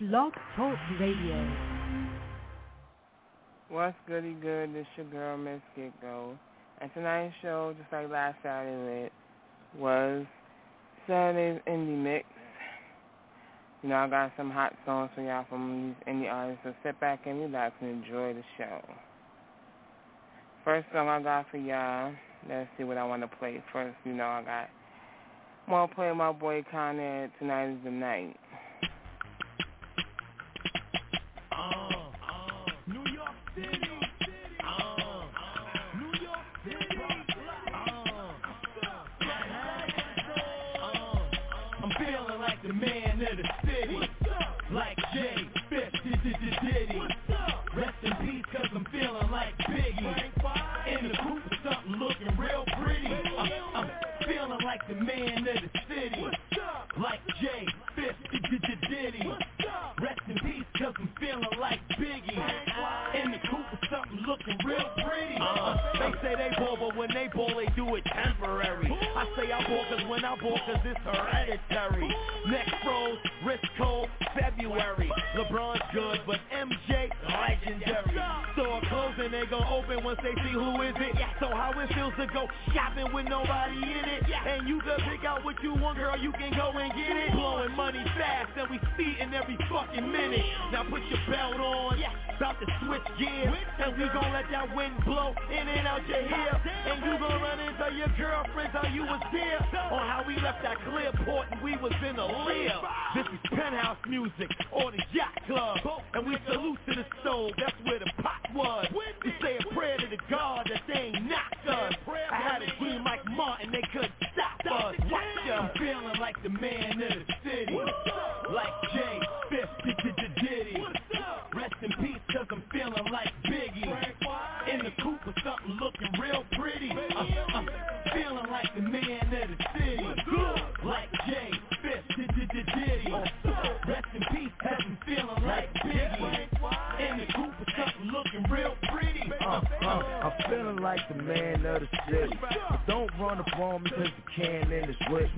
Blog Talk Radio. What's goody good? This your girl Miss Gigo, and tonight's show, just like last Saturday, was Saturday's indie mix. You know, I got some hot songs for y'all from these indie artists, so sit back and relax and enjoy the show. First song I got for y'all. Let's see what I want to play first. You know, I got. I'm gonna play my boy Conrad. Tonight is the night. the man of the city. Like Jay, 50 digit. Rest in peace, cause I'm feeling like Biggie. In the coupe with something looking real pretty. Uh, they say they ball, but when they ball, they do it temporary. I say I ball, cause when I ball, cause it's hereditary. Next rose, open once they see who is it. So how it feels to go shopping with nobody in it. And you can pick out what you want, girl, you can go and get it. Blowing money fast and we in every fucking minute. Now put your belt on, about to switch gears. And we gon' let that wind blow in and out your hair. And you gon' run into your girlfriends how you was there On how we left that clear port and we was in the lair This is penthouse music or the yacht club. And we salute to the soul, that's where the pot was. Say a prayer to the God that they ain't knocked us. I had a dream like Martin, they couldn't stop us. Watch. I'm feeling like the man of the city. Like Jay, 50 to the Diddy. Rest in peace, cause I'm feeling like Biggie. In the coop with something looking real pretty. I'm, I'm uh, uh, uh, feeling like the man of the city. Like Jay. like the man of the city. But don't run up on me cause the cannon is the switch.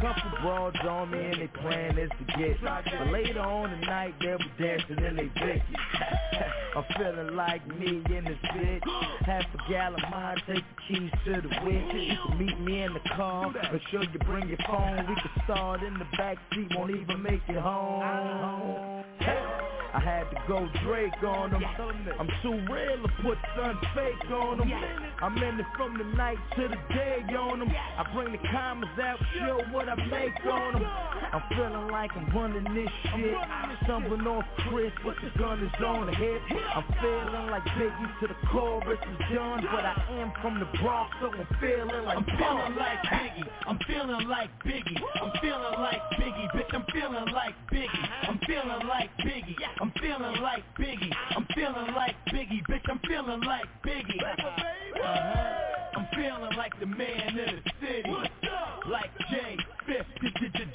Couple broads on me and they plan is to get. But later on tonight night they were dancing in they Vicky. I'm feeling like me in this bitch. Half a gallon of mine, take the keys to the whip. You can meet me in the car, make sure you bring your phone. We can start in the back seat, won't even make it home. I had to go Drake on them. I'm too real to put sun fake on them. I'm I'm from the night to the day on them. I bring the commas out, show what I make on them. I'm feeling like I'm running this shit. I'm Stumbling off Chris, but the gun is on the hip. I'm feeling like Biggie to the chorus is done, but I am from the Bronx, so I'm feeling like I'm feeling like Biggie. I'm feeling like Biggie. I'm feeling like Biggie, bitch. I'm feeling like Biggie. I'm feeling like Biggie. I'm feeling like Biggie. I'm feeling like Biggie, bitch. I'm feeling like Biggie. Uh-huh. I'm feeling like the man of the city. What's up? Like Jay Fifth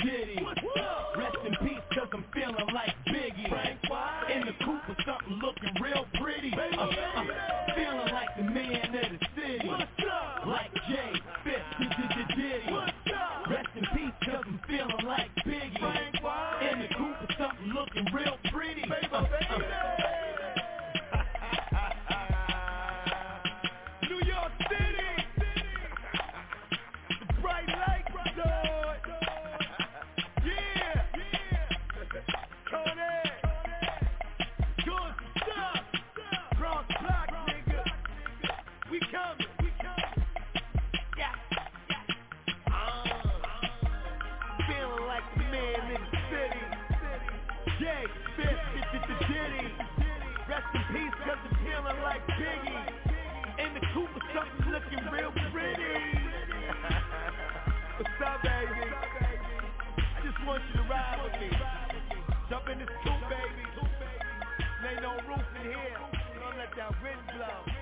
Diddy. What's up? Rest in peace, cause I'm feeling like Biggie. Frank White. In the coupe with something looking real pretty. Baby, uh, uh, feeling like the man of the city. What's up? Like Jay Fifth Diddy. What's up? Rest in peace, cause I'm feeling like Biggie. Frank White. In the coupe with something looking real pretty. Baby, in this coop, baby. There ain't no roof in here. Don't let that wind blow.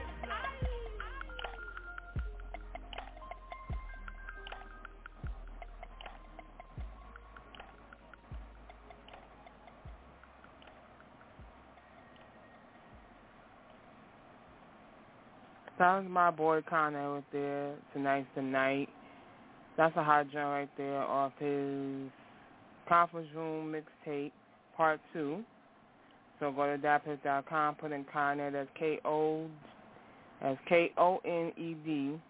Sounds my boy Koned right there. Tonight's Tonight. That's a hot joint right there off his conference room mixtape part two. So go to datpiff.com, put in Koned, that's K-O, that's K-O-N-E-D.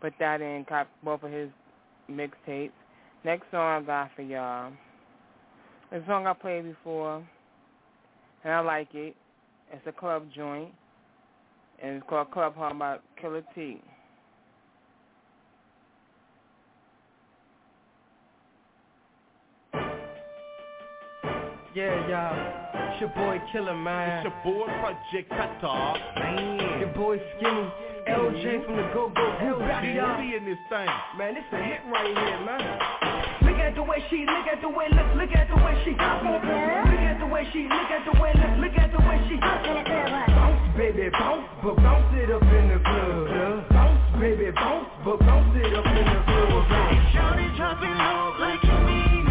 Put that in, cop both of his mixtapes. Next song I got for y'all. A song I played before, and I like it. It's a club joint, and it's called Club Home by Killer T. Yeah, y'all. It's your boy Killer, man. It's your boy Project Qatar. Man. Your boy Skinny. LJ from the Go Go Who back, y'all? in this thing. Man, this a hit right here, man. Look at the way she, look at the way, look, look at the way she. Look at the way she, look at the way, look, look at the way she. Bounce, baby, bounce, but bounce it up in the club. Bounce, baby, bounce, but bounce it up in the club. Shawty dropping low like you mean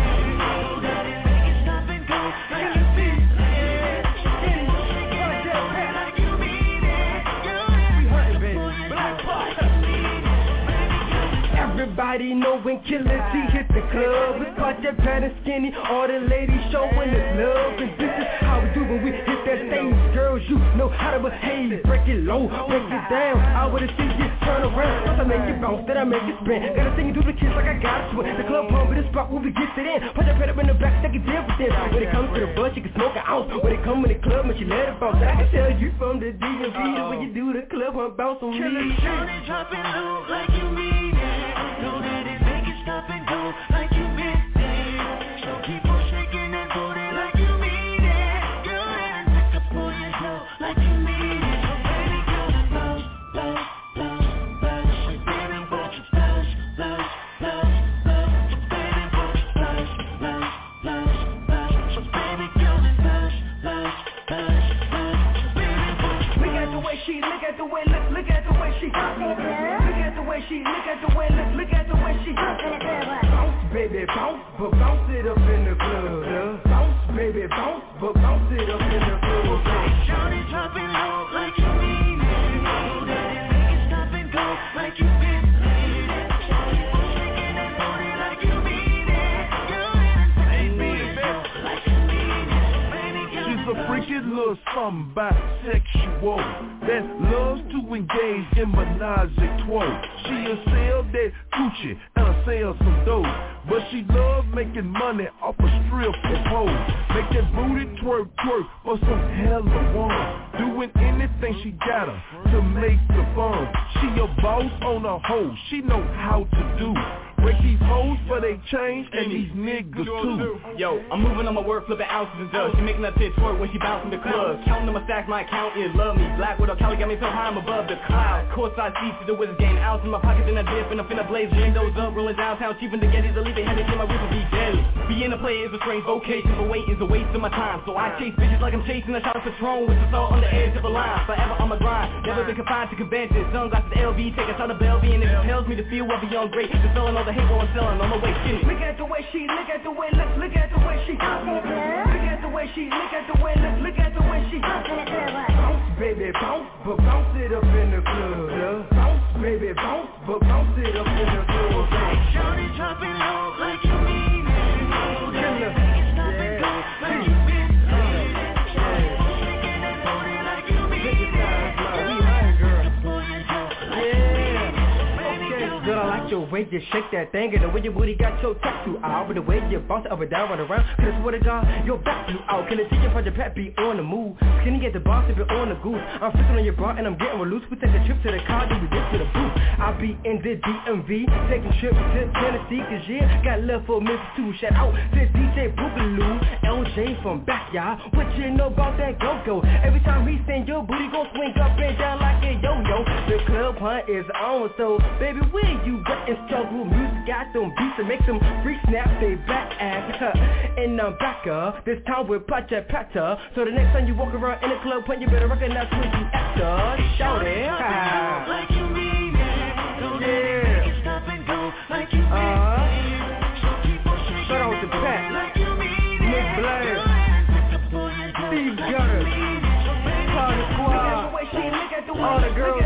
Everybody know when Killer T hit the club. We caught that pad and skinny All the ladies showing us love. And this is how we do when we hit that stage. Girls, you know how to behave. Break it low, break it down. I wanna see you turn around. Once I make it bounce, then I make it spin. Gotta sing and do the kids like I got to it The club pump in the spot where we get it in Put that pad up in the back, take it down for them. When it comes to the bus, you can smoke an ounce. When it come in the club, man, she let it bounce. I can tell you from the DMV way you do the club bounce on me Shawty dropping low like you mean she. Look at the way she, look at the way, look, look at the way she. Bounce, baby, bounce, but bounce it up in the club. Bounce, baby, bounce, but bounce it up in the club. Shawty dropping low little something bisexual that loves to engage in menage a. She'll sell that coochie and I'll sell some dope. But she love making money off a strip of hoes. Make that booty twerk twerk for some hella one. Doing anything she gotta to make the fun. She a boss on a hoe. She know how to do. Break these hoes for they change and these niggas too. Yo, I'm moving on my work, flipping ounces and dubs. She making that shit twerk when she bouncing the club. Counting on my stacks, my account is love me. Black widow, Cali got me so high I'm above the clouds. I see to the Wizards game. Ounce in my pockets and I dip and I'm finna blaze windows up, rolling downtown, cheaping the Gettys. I leave it headed to my river be deadly. Being a player is a strange vocation, but wait is a waste of my time. So I chase bitches like I'm chasing a shot of Patron with the salt on the edge of a line. Forever on my grind, never been confined to conventions. Sunglasses LV, take a shot of Belvy and it compels me to feel well beyond great. Just selling all the hate while I'm selling on my way skinny. Look at the way she, look at the way, look, look at the way she. Look at the way she, look at the way, look, look at the way she. Bounce, baby, bounce, but bounce it up in the club. Bounce, baby, bounce, but bounce it up in the club. Shawty dropping way you shake that thing And the way your booty got your tattoo out. But the way you bounce up and down, run around Cause I swear to God, your back blew out. Can I see your project pet be on the move? Skinny get the boss if it on the goose I'm flipping on your bra and I'm getting loose. We take a trip to the car, then we get to the booth. I be in the DMV Taking trips to Tennessee Cause yeah, got love for Memphis too Shout out to DJ Boogaloo LJ from backyard. What you know about that go-go? Every time he sing, your booty gon' swing up and down like a yo-yo. The club hunt is on So baby, where you at struggle? Music got them beats to make them freak snap they back ass And I'm back up This time with Pacha Pata So the next time you walk around in the club hunt You better recognize who you after Shout it like you mean it. That it Yeah. make it stop and go like you Uh-huh. it. So keep on shaking Shout out to Pat. like you mean it. Blair. Girl, and pick up on your toe Steve like Gutter. you mean it. Party girl, Squad. All the girls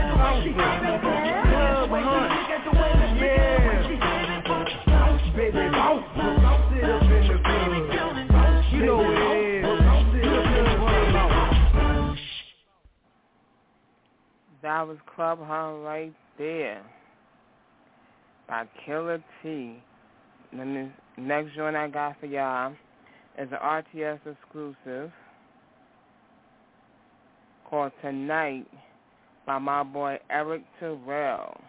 that was Club Hunt right there by Killer T. This next joint I got for y'all is an RTS exclusive called Tonight by my boy Eric Terrell.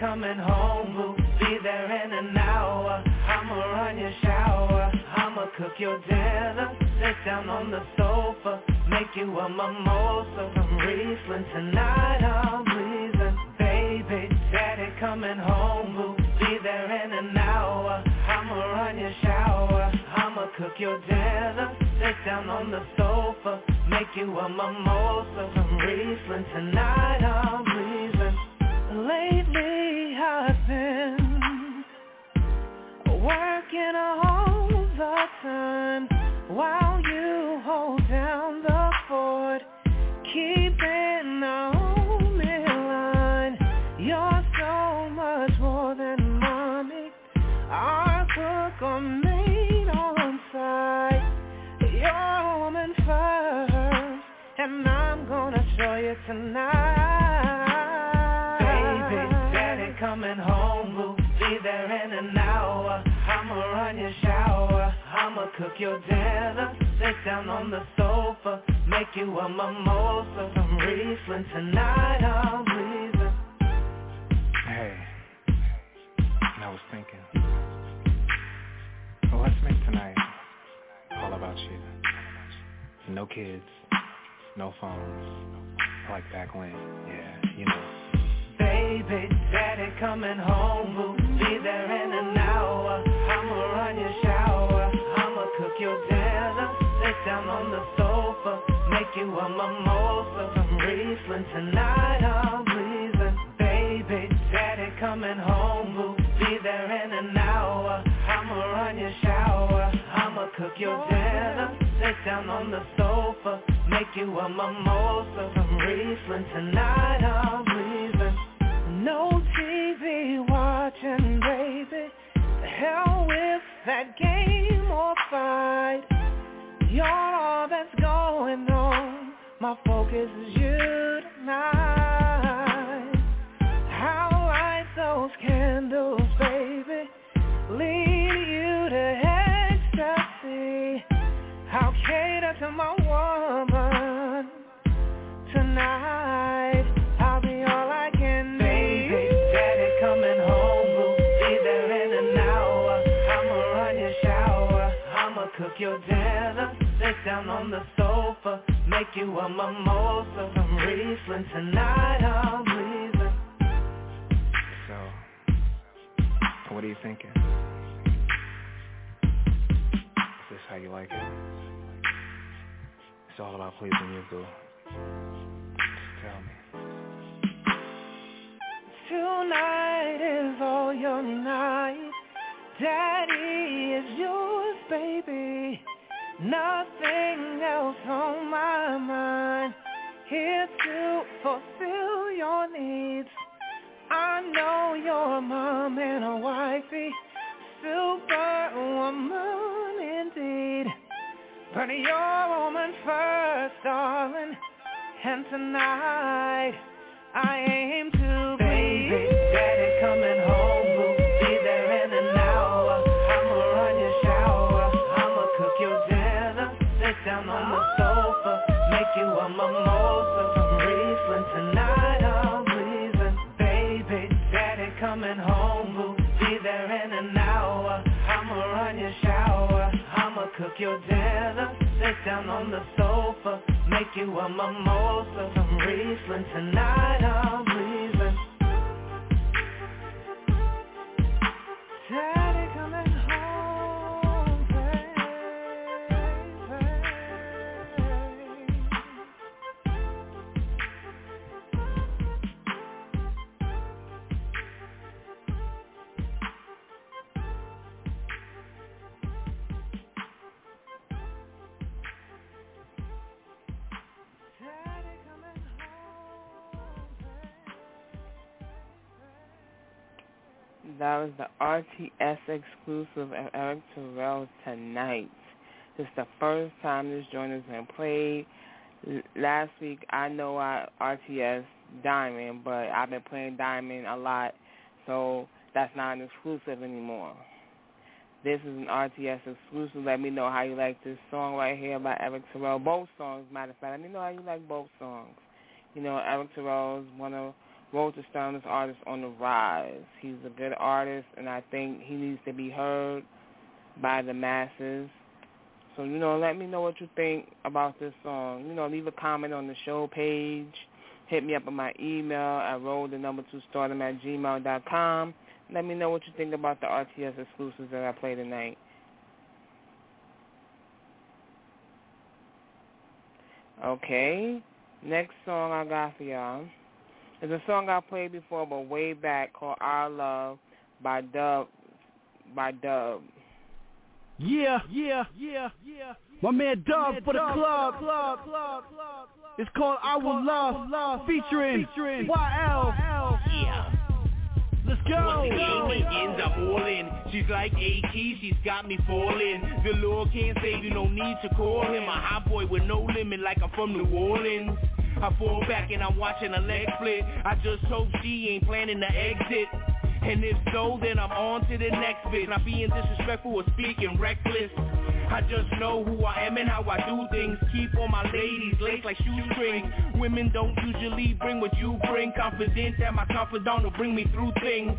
Coming home, we'll be there in an hour. I'ma run your shower, I'ma cook your dinner. Sit down on the sofa, make you a mimosa from Riesling. Tonight I'm pleasing. Baby, daddy coming home, we'll be there in an hour. I'ma run your shower, I'ma cook your dinner. Sit down on the sofa, make you a mimosa from Riesling. Tonight I'm pleasing. Lately I've been working all the time while you hold down the fort, keeping the homie line. You're so much more than mommy. Our cook or maid on site. You're a woman first, and I'm gonna show you tonight. Cook your dinner. Sit down on the sofa, make you a mimosa from Riesling. Tonight I'm pleasing. Hey, and I was thinking, well, let's make tonight all about you. No kids, no phones, like back when, yeah, you know. Baby, daddy coming home, we'll be there in an hour. Your dinner. Sit down on the sofa, make you a mimosa from Riesling. Tonight I'm pleasing. Baby, daddy coming home, we'll be there in an hour. I'ma run your shower, I'ma cook your dinner. Sit down on the sofa, make you a mimosa from Riesling. Tonight I'm pleasing. No TV watching, baby. Hell with that game or fight. You're all that's going on. My focus is you tonight. How light those candles, baby. Lead you to ecstasy. I'll cater to my woman tonight. Your. Sit down on the sofa, make you a mimosa from Riesling. Tonight I'm pleasing. So, what are you thinking? Is this how you like it? It's all about pleasing you, boo. Just tell me. Tonight is all your night. Daddy is yours, baby. Nothing else on my mind. Here to fulfill your needs. I know you're a mom and a wifey. Superwoman indeed. But you're a woman first, darling. And tonight I aim make you a mimosa from Riesling. Tonight I'm pleasing. Baby, daddy coming home, we'll be there in an hour. I'ma run your shower, I'ma cook your dinner. Sit down on the sofa, make you a mimosa from Riesling. Tonight I'm pleasing. That was the RTS exclusive of Eric Terrell tonight. This is the first time this joint has been played. Last week, I know I RTS Diamond, but I've been playing Diamond a lot, so that's not an exclusive anymore. This is an RTS exclusive. Let me know how you like this song right here by Eric Terrell. Both songs, matter of fact. Let me know how you like both songs. You know, Eric Terrell is one of Road to Stardom's artists on the rise. He's a good artist, and I think he needs to be heard by the masses. So, you know, let me know what you think about this song. You know, leave a comment on the show page. Hit me up on my email at roll the number two stardom at gmail dot com. Let me know what you think about the RTS exclusives that I play tonight. Okay. Next song I got for y'all is a song I played before, but way back called "Our Love" by Dub. By Dub. Yeah, yeah, yeah, yeah. My man Dub for the club. club, club, club. It's called "I Will Love,", love featuring, featuring YL. Yeah. Let's go. Once the game begins, I'm all in. She's like AT, she's got me falling. The Lord can't save you, no need to call him. A hot boy with no limit, like I'm from New Orleans. I fall back and I'm watching a leg split. I just hope she ain't planning to exit. And if so, then I'm on to the next bit. Not being disrespectful or speaking reckless. I just know who I am and how I do things. Keep all my ladies laced like shoestrings. Women don't usually bring what you bring. Confident that my confidant will bring me through things.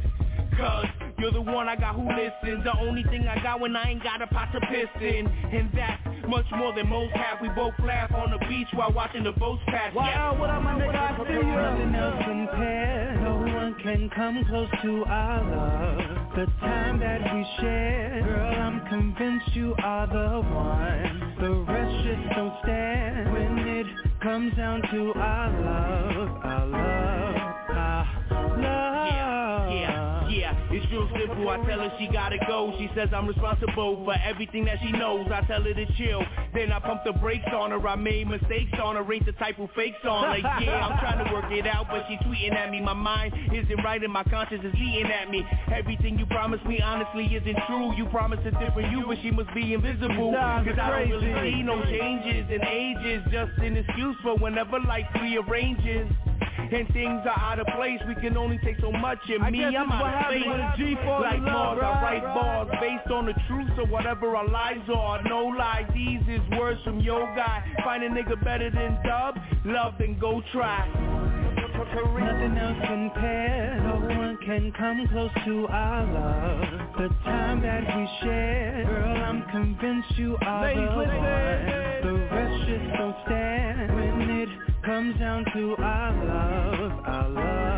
Cause you're the one I got who listens. The only thing I got when I ain't got a pot to piss in. And that's much more than most have. We both laugh on the beach while watching the boats pass. Wow, what up my nigga, I see you Nothing else compared No one can come close to our love. The time that we share. Girl, I'm convinced you are the one. The rest just don't stand. When it comes down to our love Our love, it's real simple. I tell her she gotta go. She says I'm responsible for everything that she knows. I tell her to chill. Then I pump the brakes on her. I made mistakes on her. Ain't the type who fakes on her. Yeah, I'm trying to work it out, but she tweeting at me. My mind isn't right and my conscience is eating at me. Everything you promised me honestly isn't true. You promised a different you, but she must be invisible. Cause I don't really see no changes in ages. Just an excuse for whenever life rearranges. And things are out of place, we can only take so much. I me, I'm out of space when a G falls Like Mars, I write bars based on the truth So whatever our lies are, no lie. These is words from your guy. Find a nigga better than Dub, love then go try. Nothing else compared No one can come close to our love. The time that we share Girl, I'm convinced you are Ladies, the one. The rest just don't stand comes down to our love Our love,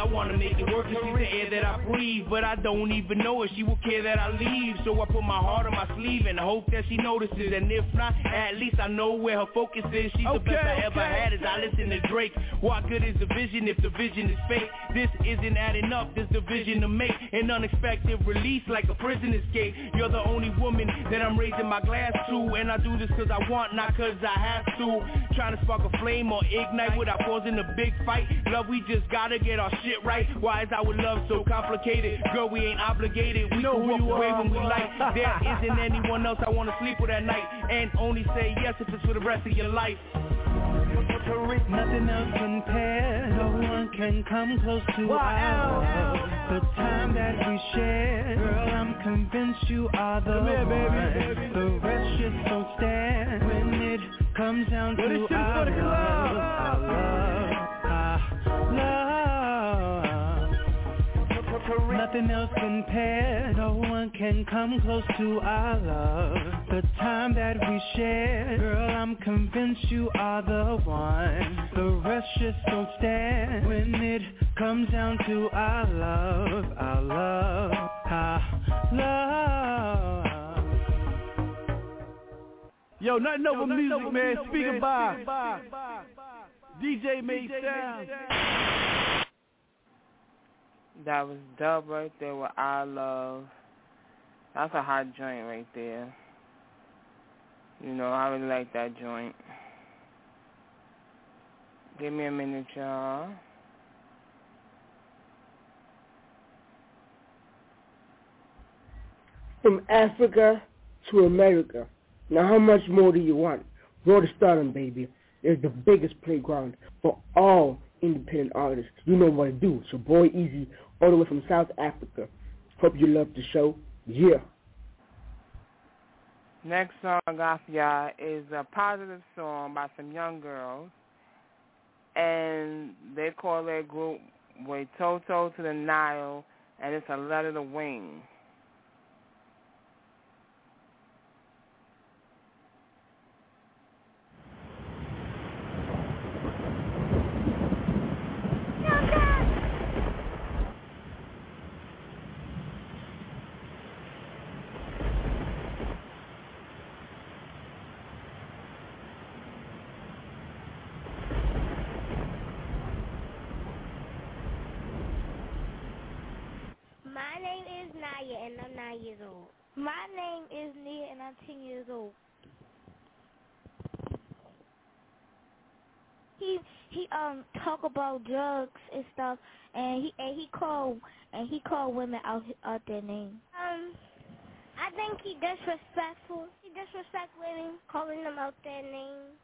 I wanna make it work 'cause she's the air that I breathe. But I don't even know if she will care that I leave. So I put my heart on my sleeve and hope that she notices. And if not, at least I know where her focus is. She's the best Okay, I ever okay. had as I listen to Drake. What good is the vision if the vision is fake? This isn't adding up, this division to make. An unexpected release like a prison escape. You're the only woman that I'm raising my glass to. And I do this cause I want, not cause I have to. Trying to spark a flame or ignite without causing a big fight. Love, we just gotta get our shit right. Why is our love so complicated? Girl, we ain't obligated. We Know who you away are. when we like. There isn't anyone else I wanna sleep with at night. And only say yes if it's for the rest of your life. Nothing else compared No one can come close to love The time that we share Girl, I'm convinced you are the here, one. Baby. The rest just don't stand When it comes down to our for the club. love Our love, Nothing else compared. No one can come close to our love. The time that we share Girl, I'm convinced you are the one. The rest just don't stand. When it comes down to our love Our love, our love. Yo, nothing over music, man. Speaking by. DJ Made Sound. That was dub right there with I Love. That's a hot joint right there. You know, I really like that joint. Give me a minute, y'all. From Africa to America. Now how much more do you want? Road to Stardom, baby. It's the biggest playground for all independent artists. You know what to do. It's your boy Easy all the way from South Africa. Hope you love the show. Yeah. Next song off y'all is a positive song by some young girls. And they call their group Way Toto to the Nile, and it's a letter to Wayne. My name is Naya and I'm nine years old. My name is Nia and I'm ten years old. He he um talk about drugs and stuff and he and he call and he call women out out their name. Um I think he disrespectful. He disrespect women, calling them out their name.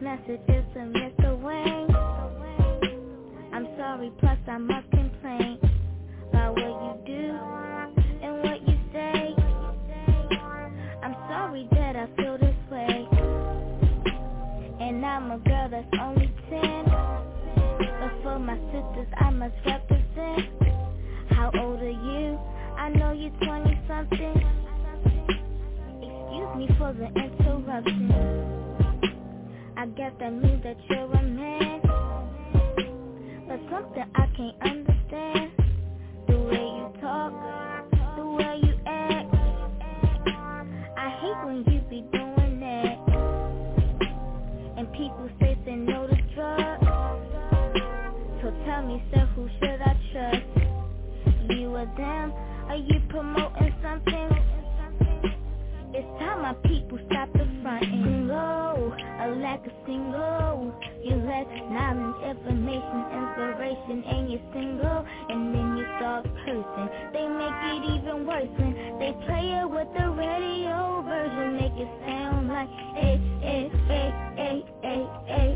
Message is to Mr. Wayne. I'm sorry, plus I must complain about what you do and what you say. I'm sorry that I feel this way. And I'm a girl that's only 10. But for my sisters, I must represent. How old are you? I know you're 20 something. Excuse me for the. That means that you're a man. But something I can't understand inspiration, and you're single. And then you start cursing. They make it even worse when they play it with the radio version. Make it sound like eh, eh, eh, eh, eh, eh,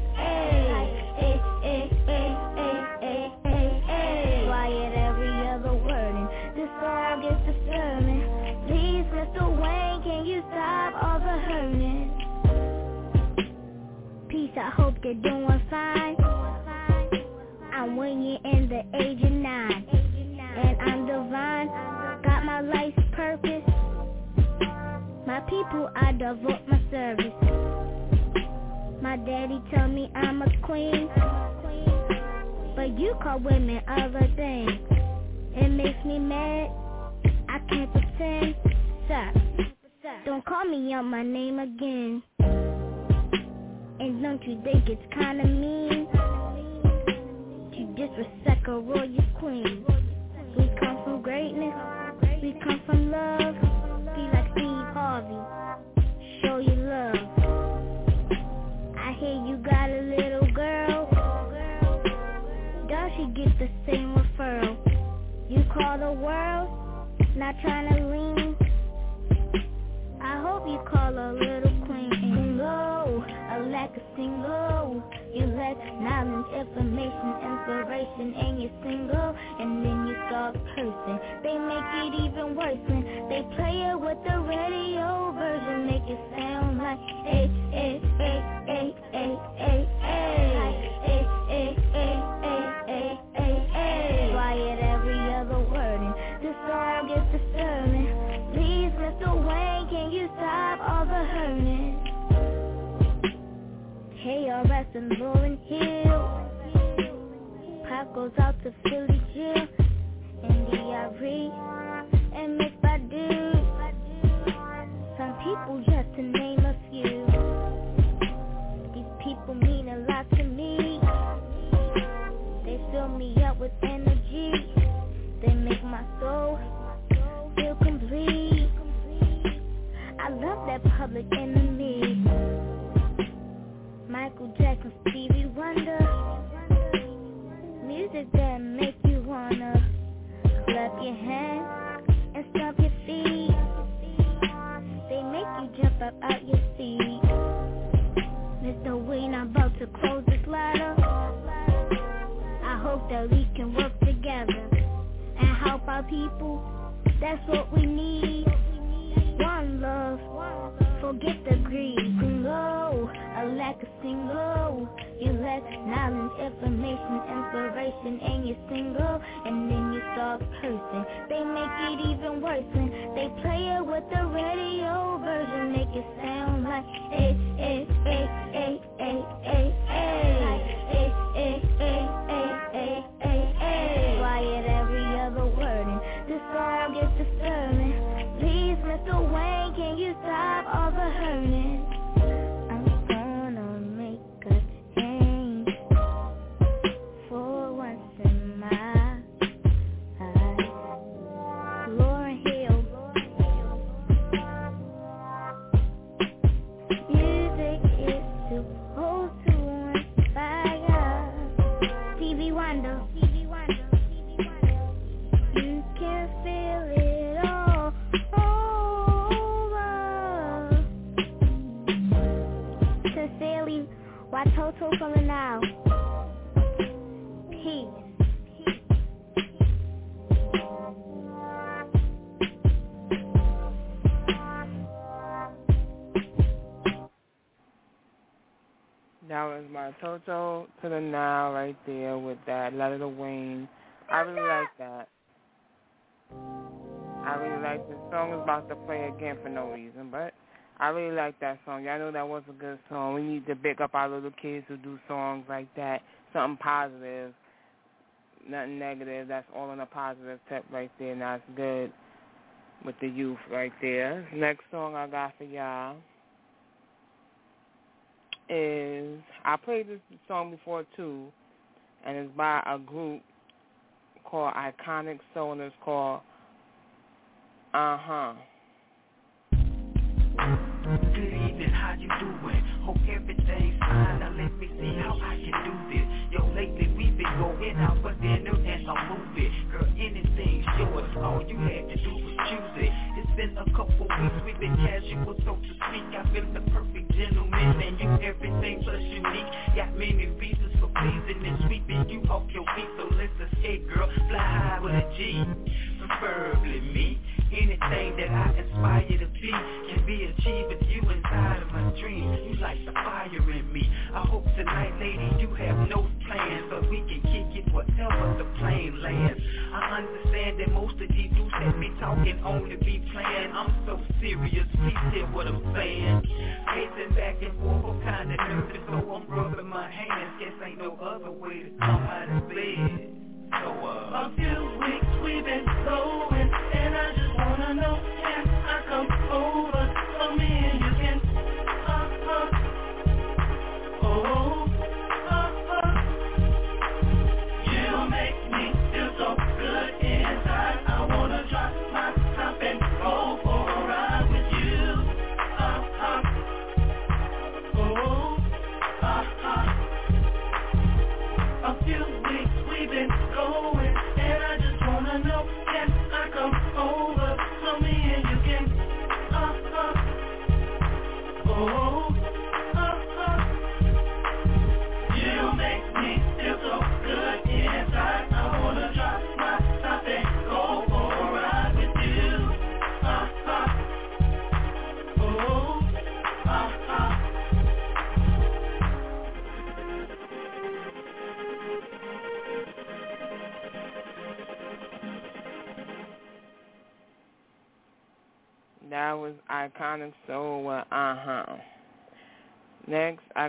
people, I devote my service. My daddy tell me I'm a queen. But you call women other things. It makes me mad. I can't pretend. Stop. Don't call me out my name again. And don't you think it's kinda mean to disrespect a royal queen? We come from greatness. We come from love. Be like Harvey. Show you love. I hear you got a little girl. Does she get the same referral? You call the world, not trying to lean. I hope you call a little queen. A lack of single. You lack knowledge, information, inspiration, and you're single. And then you start cursing. They make it even worse when they play it with the radio version. Make it sound like eh, eh, eh, eh, eh, eh, eh. Eh, eh, eh, eh, eh, KRS and Lauryn Hill. Pop goes out to Philly Jill and DRE and Miss Badu. Some people just to name a few. These people mean a lot to me. They fill me up with energy. They make my soul feel complete. I love that public enemy. Michael Jackson, Stevie Wonder. Music that make you wanna Clap your hands and stomp your feet. They make you jump up out your seat. Mr. Wayne, I'm about to close this letter I hope that we can work together And help our people. That's what we need. One love. Forget the greed. Single. A lack of single. You lack knowledge, information, inspiration, and you're single. And then you start cursing. They make it even worse when they play it with the radio version. Make it sound like, eh, eh, eh, eh, eh, eh, eh. Eh, eh, eh, eh, eh, eh, eh. Quiet every other word and this song gets disturbing. Stop all the hurting? The now. Peace. That was my Toto to the now right there with that Letter to Wayne. I really like that. I really like this song. is about to play again for no reason, but I really like that song. Y'all know that was a good song. We need to pick up our little kids who do songs like that. Something positive, nothing negative. That's all on a positive tip right there, and that's good with the youth right there. Next song I got for y'all is I played this song before too, and it's by a group called Iconic Soul, and it's called Uh Huh. Good evening, how you doing? Hope everything's fine. Now let me see how I can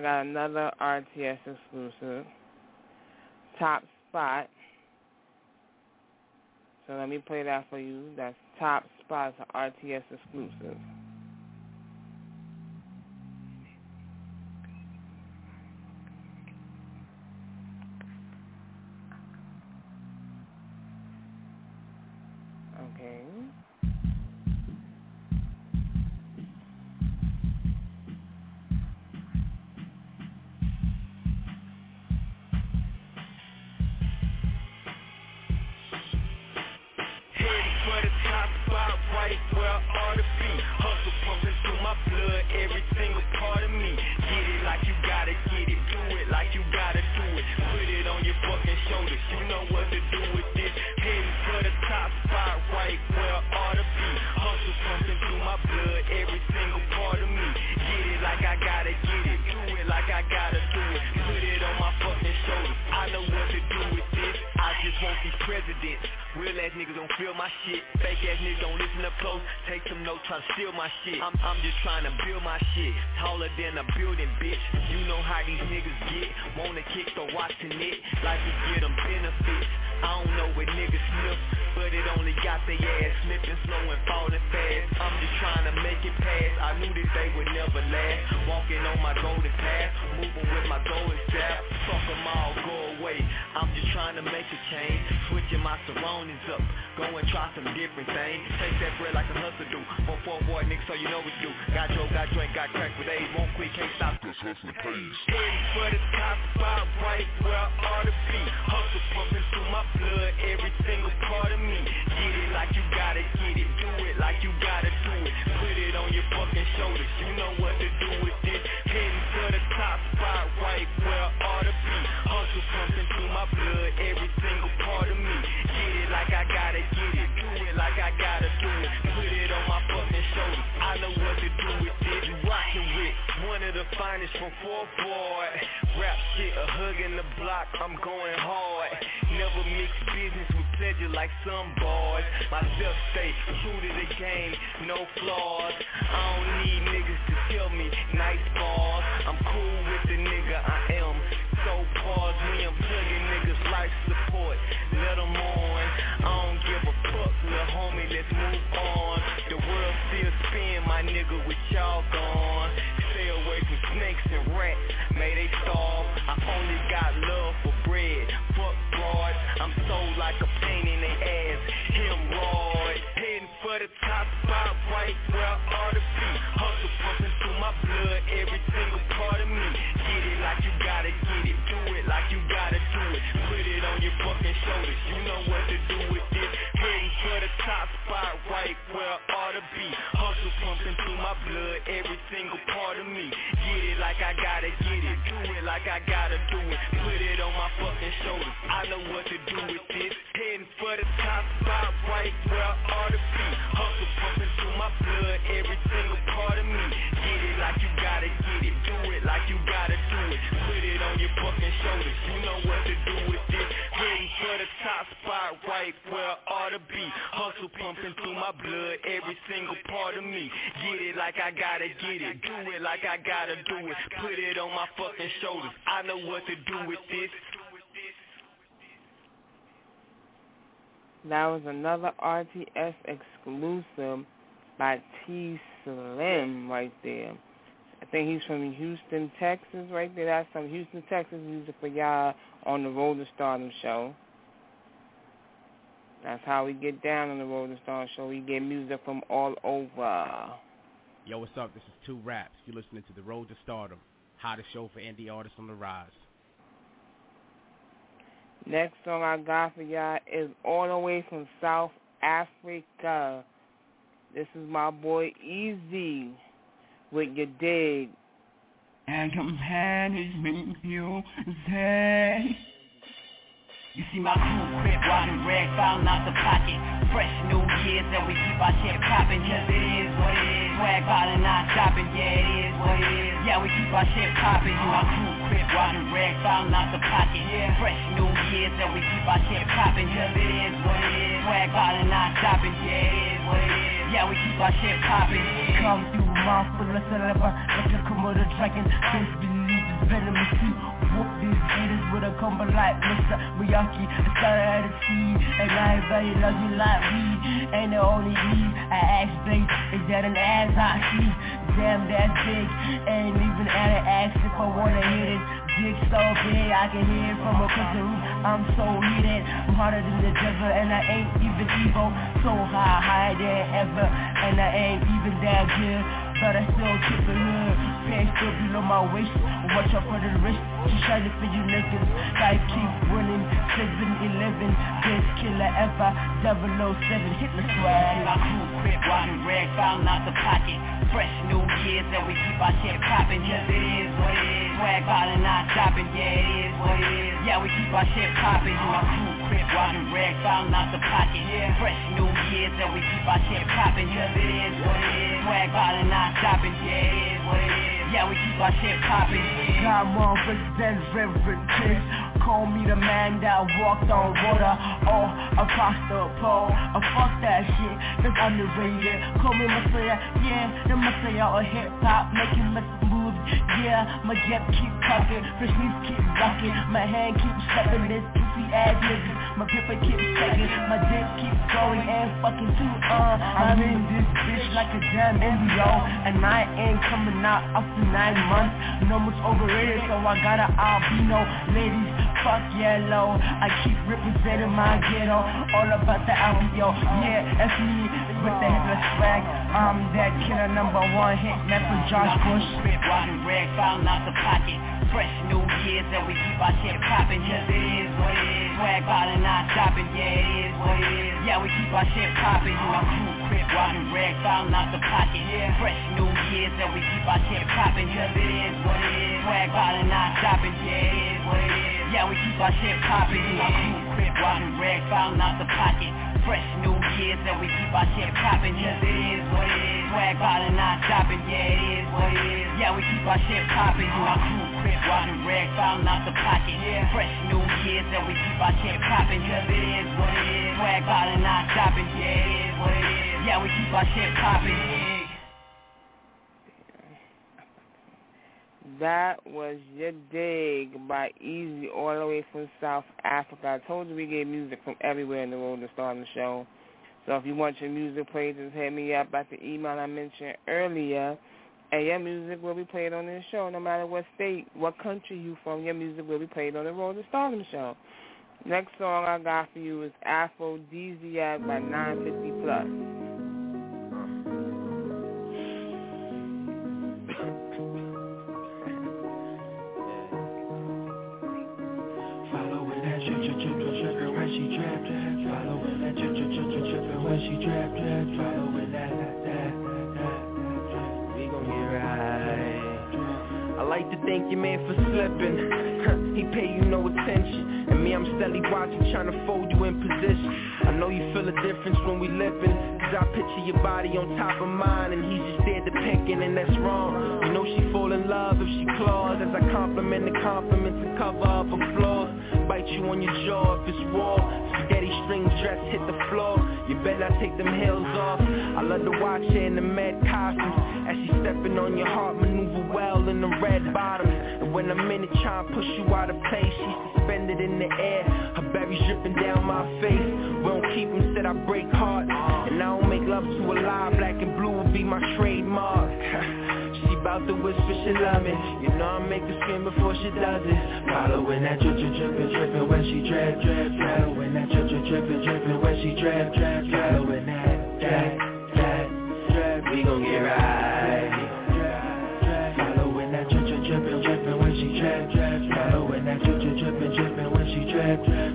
got another RTS exclusive, Top Spot. So let me play that for you. That's Top Spot, an RTS exclusive. Okay. it's where I ought to be. Hustle pumping through my blood, every single part of me. Get it like you gotta get it, do it like you gotta do it. Put it on your fucking shoulders, you know what to do with this. Heading for the top spot, right where I ought to be. Hustle pumping through my blood, every single part of me. Get it like I gotta get it, do it like I gotta do it. Put it on my fucking shoulders, I know what to do with this. I just want these presidents Real ass niggas don't feel my shit. Fake ass niggas don't listen up close. Take some notes, try to steal my shit. I'm, I'm just trying to build my shit. Taller than a building, bitch. You know how these niggas get. Wanna kick the watching it. Like to get them benefits. I don't know what niggas sniff, but it only got their ass slipping slow and falling fast. I'm just trying to make it past. I knew that they would never last. Walking on my golden path, moving with my golden staff. Fuck them all, go away. I'm just trying to make a change, switching my surroundings up. Go and try some different things. Take that bread like a hustler do. On four boy niggas, so you know what to do. Got dope, got drink, got crack with AIDS. Won't quit, can't stop. This hustling pays. Heading for the top spot, right where I ought to be. Hustle pumping through my blood, every single part of me. Get it like you gotta get it, do it like you gotta do it. Put it on your fucking shoulders, you know what to do with this. Heading for the top spot, right where I ought to be. Hustle pumping through my blood, every single part of me. Get it like I gotta get it, do it like I gotta do it. Put it on my fucking shoulders, I know what to do with this. Rockin' with one of the finest from Fort Boy. Rap shit, a hug in the block, I'm going hard. Never mix business with pleasure like some boys. Myself stay true to the game, no flaws. I don't need niggas to tell me nice bars. I'm cool with the nigga I am. So pause me, I'm plugging niggas life support. Let 'em on. I don't give a fuck, little homie, let's move on. The world still spin, my nigga, with y'all gone. Snakes and rats, may they starve. I only got love for bread, fuck broads. I'm sold like a pain in they ass, hemorrhoid. Heading for the top spot, right where I ought to be. Hustle pumping through my blood, every single part of me. Get it like you gotta get it, do it like you gotta do it. Put it on your fucking shoulders, you know what to do top spot, right where I ought to be. Hustle pumping through my blood, every single part of me. Get it like I gotta get it, do it like I gotta do it. Put it on my fucking shoulders, I know what to do with this. Heading for the top spot, right where I ought to be. Hustle pumping through my blood, every single part of me. Get it like you gotta get it, do it like you gotta do it. Put it on your fucking shoulders, you know what to do with this. Heading for the top spot, right to be. Hustle pumping through my blood, every single part of me. Get it like I gotta get it, do it like I gotta do it. Put it on my fucking shoulders, I know what to do with this. That was another RTS exclusive by T Slim right there. I think he's from Houston, Texas right there. That's some Houston, Texas music for y'all on the Road to Stardom show. That's how we get down on the Road to Stardom show. We get music from all over. Yo, what's up? This is Two Raps. You're listening to The Road to Stardom, hottest show for indie artists on the rise. Next song I got for y'all is all the way from South Africa. This is my boy Easy with your dig. And companionship music. You see my crew crib riding rag found out the pocket. Fresh new years that we keep our shit poppin' Cause it is what it is. Swag bottle not stopping, yeah it is what it is. Yeah we keep our shit poppin' You my crew crib riding rag found out the pocket. Yeah. Fresh new years that we keep our shit poppin' Cause it is what it is. Swag bottle not stopping, yeah it is what it is. Yeah we keep our shit poppin' Come through mouth full of saliva Like a Komodo dragon. Don't believe it's venomous too Whoop these haters with a combo like Mr. Miyagi I started at the sea And I loves you like me. Ain't the only me. I ask babe Is that an ass I see? Damn that's big. Ain't even at an ask if I wanna hit it. Dick so big I can hear it from across the room. I'm so heated. I'm harder than the devil And I ain't even evil. So high, higher than ever And I ain't even that good but I still keep it hood Pants still below my waist. Watch out for the wrist. She shining for you niggas Life keep winning 7-Eleven Best killer ever. 007 Hitler swag My crew crib riding rag Found out the pocket. Fresh new years that we keep our shit poppin' Cause it is what it is. Swag bottle not stopping. Yeah it is what it is. Yeah we keep our shit poppin' My crew crib riding rag Found out the pocket. Fresh new years that we keep our shit poppin' Cause it is what it is. Swag bottle not stopping, yeah it is what it is Yeah we keep our shit poppin' more than reverend kids Call me the man that walked on water across the pole. Or fuck that shit, that's underrated. Call me Messiah, yeah, the Messiah of hip-hop. Making my moves, yeah My jet keep tucking, fresh knees keep rocking. My hand keeps stepping this pussy ass niggas My paper keeps shaking, my dick keeps going and fucking too uh I'm in this bitch like a damn NDO And I ain't coming out after nine months. Numbers overrated so I got an albino Ladies, fuck yellow. I keep representing my ghetto. All about the albino Yeah, that's me with the headless swag. I'm that killer number one hit man for Josh Bush. Found out the pocket. Fresh new years and we keep our shit poppin' Just it is what it is. Swag ballin' not stopping, yeah it is what it is. Yeah we keep our shit poppin' You know crib rockin' rag, found out the pocket. Yeah. Fresh new years and we keep our shit poppin' Just it is what it is. Swag ballin' not stopping, yeah it is what it is. Yeah we keep our shit poppin' You know crew crib rockin' rag, found out the pocket. Fresh new years and we keep our shit poppin' Just it is what it is. Swag ballin' not stopping, yeah it is what it is. Yeah we keep our shit poppin' You uh-huh. know crew crib rockin' rag, found out the pocket. Yeah. Fresh new years and we keep our shit poppin' Just it is what it is. Swag ballin' not stopping, yeah it is what it is That was Your Dig by Easy all the way from South Africa. I told you we get music from everywhere in the world to start the show. So if you want your music played, just hit me up at the email I mentioned earlier. And your music will be played on this show no matter what state, what country you from. Your music will be played on the Road to Stardom show. Next song I got for you is Aphrodisiac by 950 Plus. Following that drip, drip, drip, drip, drippin' when she drip, drip. Following that, that, that, like to thank your man for slipping. he pay you no attention. And me, I'm steadily watching, trying to fold you in position. I know you feel a difference when we lippin'. Cause I picture your body on top of mine. And he's just there depicting, and that's wrong. You know she fall in love if she claws. As I compliment the compliments and cover up her flaws. Bite you on your jaw if it's war. Spaghetti string dress hit the floor. You better not take them heels off. I love to watch her in the mad costumes. As she stepping on your heart, maneuver well in the red bottoms. And when I'm in it trying to push you out of place, she's suspended in the air. Her berries dripping down my face. We don't keep them, said I break hearts. And I don't make love to a lie. Black and blue will be my trademark. She bout to whisper she love me You know I make her scream before she does it Following that drip, drip, drippin', drippin' when she drip, drip. Following that drip, drip, drippin', drippin' when she drip, drip. Following that, that, that, drip. We gon' get right. When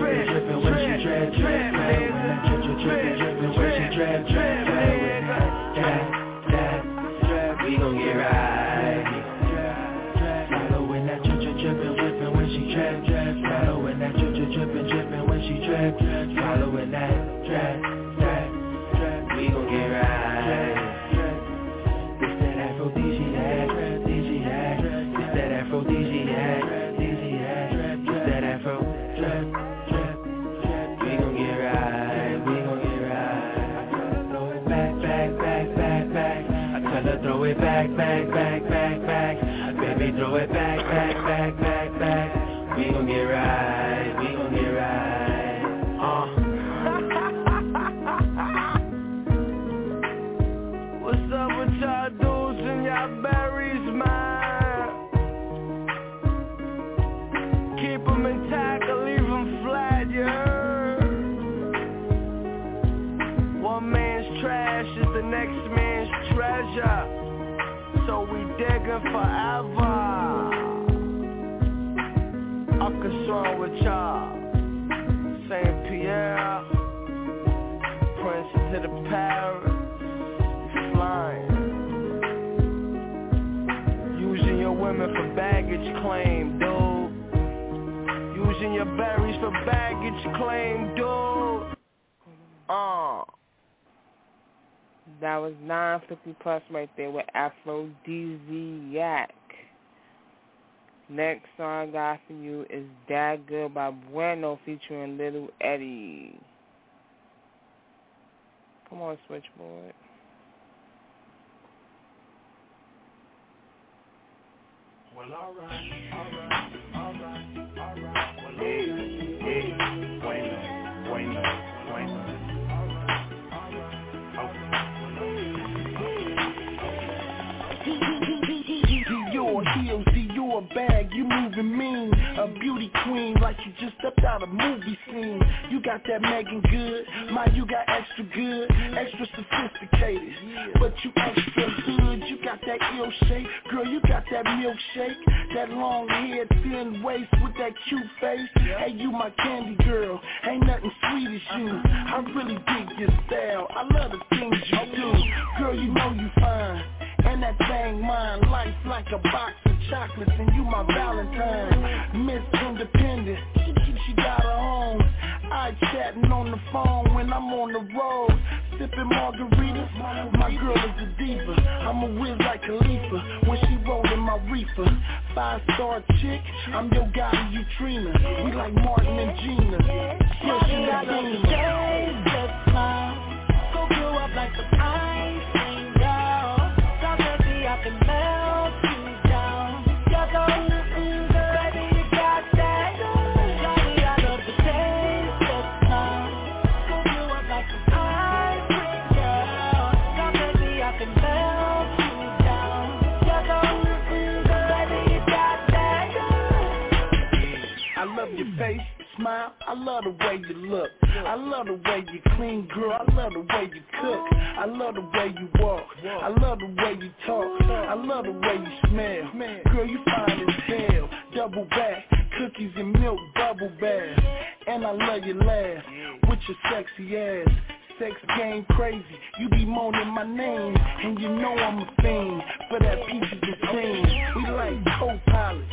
that drip, drip, drippin', drippin' when digging forever. I'm concerned with y'all. Saint Pierre, Prince to the Paris, flying. Using your women for baggage claim, dude. Using your berries for baggage claim, dude. Uh. That was 950 plus right there with Aphrodisiac. Next song I got for you is That Good by Bueno featuring Little Eddie. Come on, switchboard. Well, alright, alright, alright, alright. Well, hey, Your heels, a bag, you moving mean. A beauty queen like you just stepped out a movie scene. You got that Megan good, my you got extra good Extra sophisticated, but you extra hood You got that ill shape, girl you got that milkshake That long hair, thin waist with that cute face. Hey you my candy girl, ain't nothing sweet as you. I really dig your style, I love the things you do. Girl you know you fine and that thing mine, life like a box of chocolates And you my valentine, Miss Independent She, got her own. I chatting on the phone when I'm on the road. Sipping margaritas, my girl is a diva. I'm a Wiz like Khalifa when she rollin' my reefer. Five star chick, I'm your guy, you Trina We like Martin and Gina. Pushing the smile, go grow up like the ice smile, I love the way you look. I love the way you clean, girl, I love the way you cook. I love the way you walk, I love the way you talk. I love the way you smell, girl, you fine as hell. Double back, cookies and milk, bubble bath. And I love your laugh, with your sexy ass. Sex game crazy, you be moaning my name And you know I'm a fiend, for that peaches and cream We like co-pilots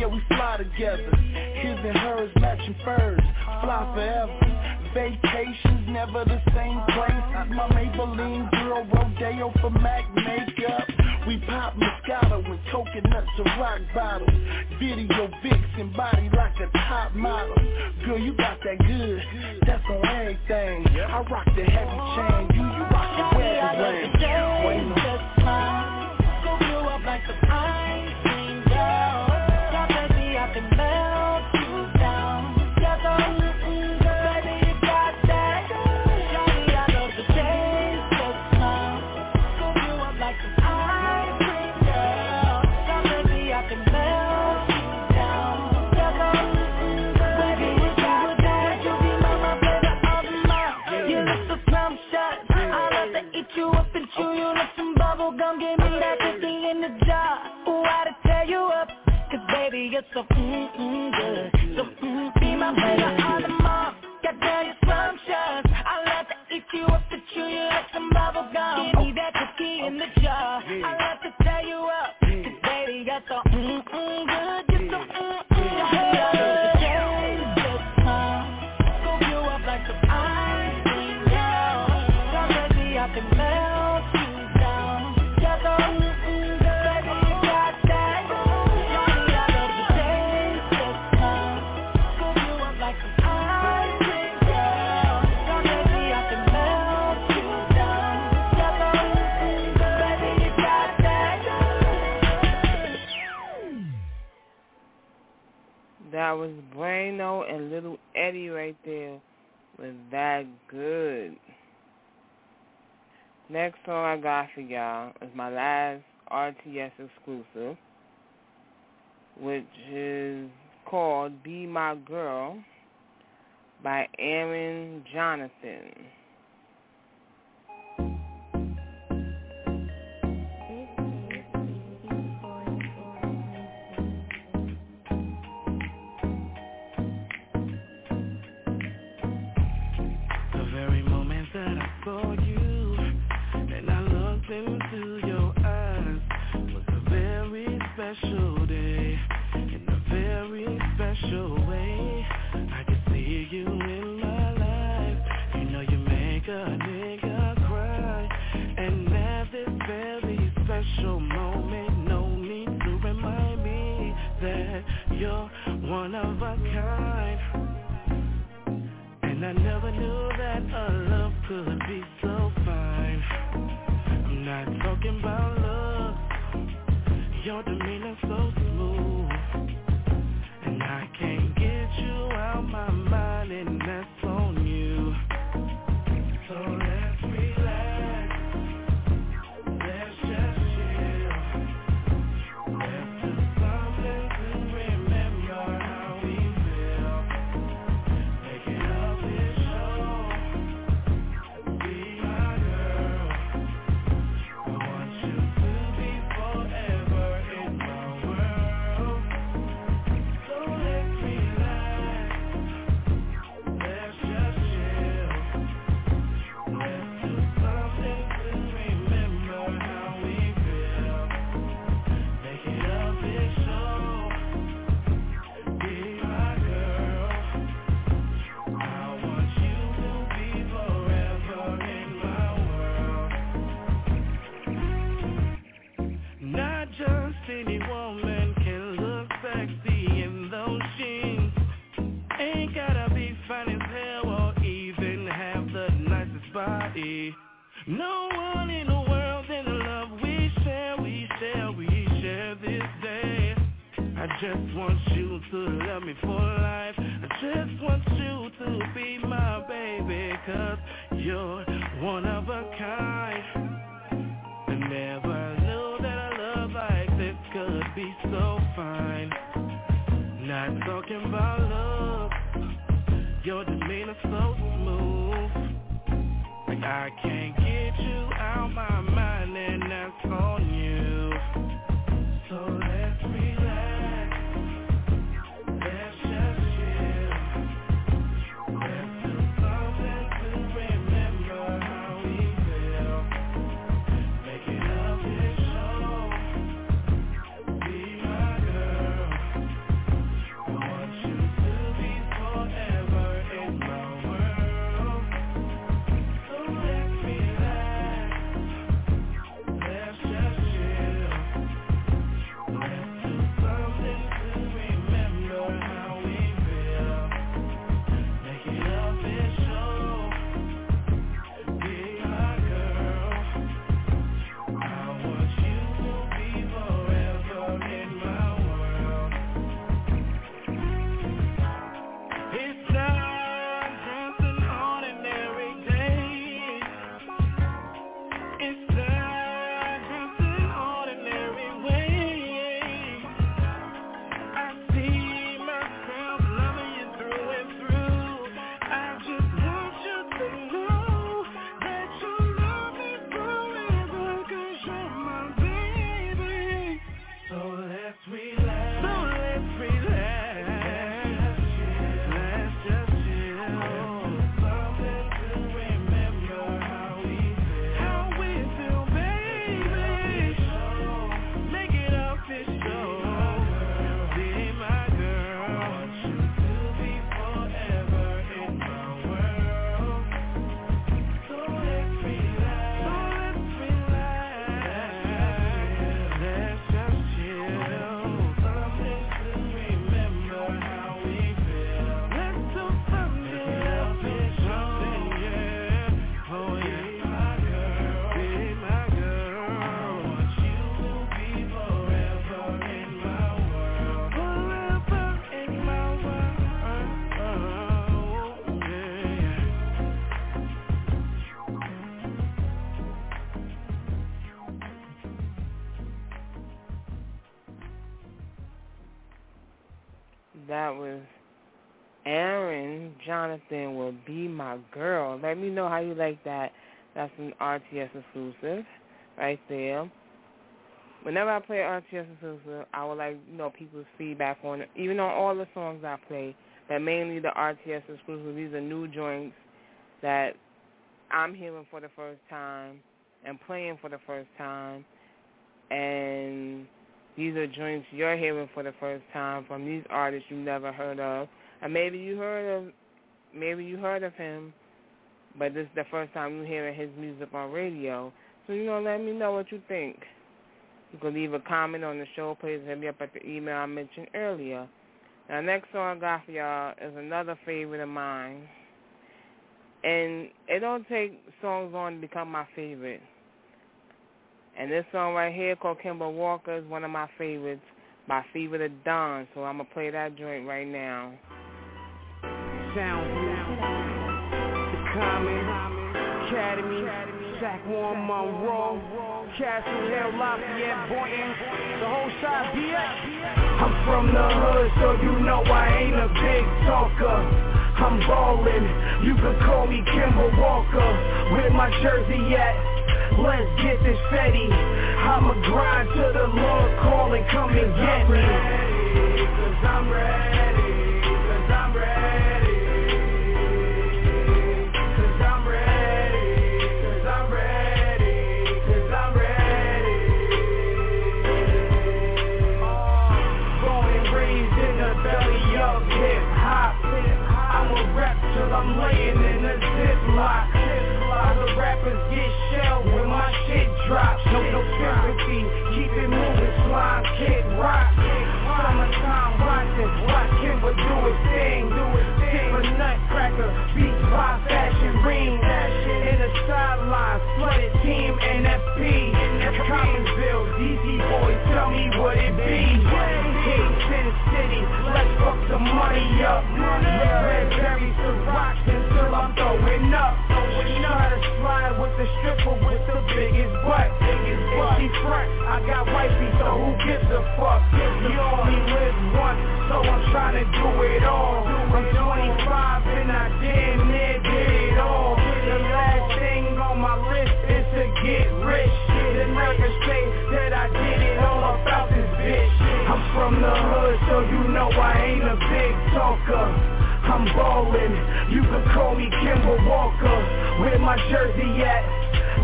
yeah, we fly together. His and hers matching furs, fly forever. Vacations never the same places. My Maybelline girl Rodeo for Mac makeup. We pop Moscato and coconuts and rock bottles. Video vixen body like a top model. Girl, you got that good. That's on everything. I rock the heavy chain. You, you rock the wedding ring. Just smile, go grow up like the bubble gum. Give me that cookie in the jar. Ooh, I to tear you up. Cause baby, you're so mm-mm good. So mm, be my favorite of the month. Goddamn, you're scrumptious. I love to eat you up and chew you like some bubble gum. Give me that cookie in the jar. I love to That was Brano and Little Eddie right there with that good. Next song I got for y'all is my last RTS exclusive, which is called Be My Girl by Aaron Jonathan. That was Aaron Jonathan will be my girl. Let me know how you like that. That's an RTS exclusive right there. Whenever I play RTS exclusive, I would like you know people's feedback on it. Even on all the songs I play, but mainly the RTS exclusive. These are new joints that I'm hearing for the first time and playing for the first time, and these are joints you're hearing for the first time from these artists you never heard of, and maybe you heard of, maybe you heard of him, but this is the first time you're hearing his music on radio. So you know, let me know what you think. You can leave a comment on the show page. Hit me up at the email I mentioned earlier. Now, next song I got for y'all is another favorite of mine. And it don't take songs on to become my favorite. And this song right here called Kemba Walker is one of my favorites by Fever the Dawn. So I'm going to play that joint right now. Sound The Common, Academy, Sack One Monroe, Castle Hill, Lafayette, Boynton, the whole side BX. I'm from the hood, so you know I ain't a big talker. I'm ballin', you can call me Kemba Walker Where my jersey at? Let's get this steady. I'ma grind to the Lord calling, come and get me. Cause I'm ready, cause I'm ready. Cause I'm ready, cause I'm ready, cause I'm ready. Born and raised in the belly of hip hop. I'ma rap till I'm laying in a ziplock. Other rappers get shelled when my shit drops. No, no sympathy, keep it moving, slime, kid, rock. Summertime watching, watch Kemba do his thing. Do his thing. a nutcracker, beats by fashion ring. In the sideline, flooded team, NFP. Commonsville, DC boys, tell me what it be. In the city, let's fuck the money up. Red berries to rocks until I'm throwing up. Try to slide with the stripper with the biggest butt. Biggest butt. She front, I got wifey, so who gives a fuck? You only live once, so I'm trying to do it all. I'm 25 and I damn near did it all. The last thing on my list is to get rich. The never say that I did it all about this bitch. I'm from the hood, so you know I ain't a big talker. I'm ballin', you can call me Kemba Walker Where my jersey at?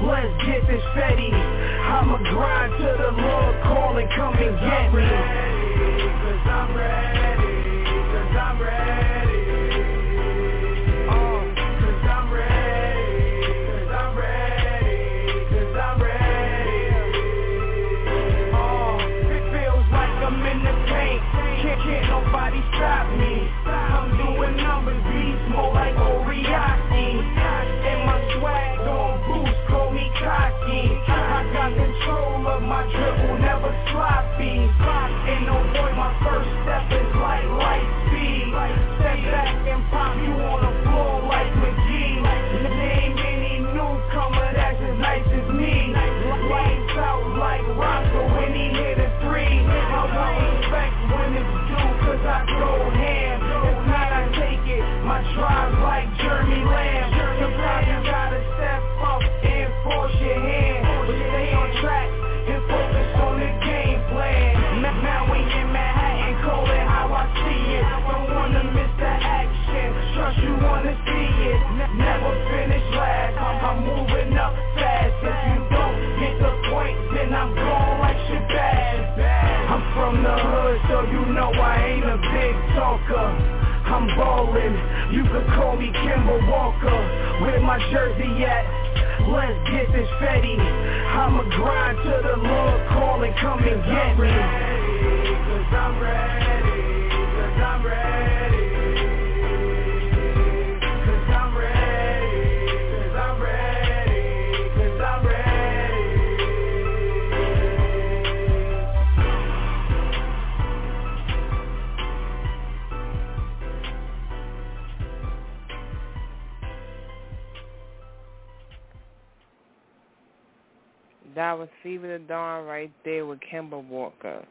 Let's get this steady I'ma grind to the Lord calling, come and get me Cause I'm ready, cause I'm ready Can't, can't nobody stop me. I'm doing numbers, beats more like Oriaki. And my swag on boost, call me cocky. I got control of my dribble, never sloppy. Ain't no boy, my first step is like light speed. Step back and pop you on the floor like McGee I go ham If not I take it, my drive like Jeremy Lamb. Sometimes you gotta step up and force your hand. Stay on track and focus on the game plan. Now we in Manhattan, how I see it. Don't wanna miss the action, trust you wanna see it. Never finish last, I'm, I'm moving up fast. If you don't the point, then I'm gone like I'm the hood, so you know I ain't a big talker. I'm ballin', you can call me Kemba Walker. Where my jersey at? Let's get this steady I'ma grind to the Lord calling, come and get me. Cause I'm ready, was Fever the Dawn right there with Kemba Walker.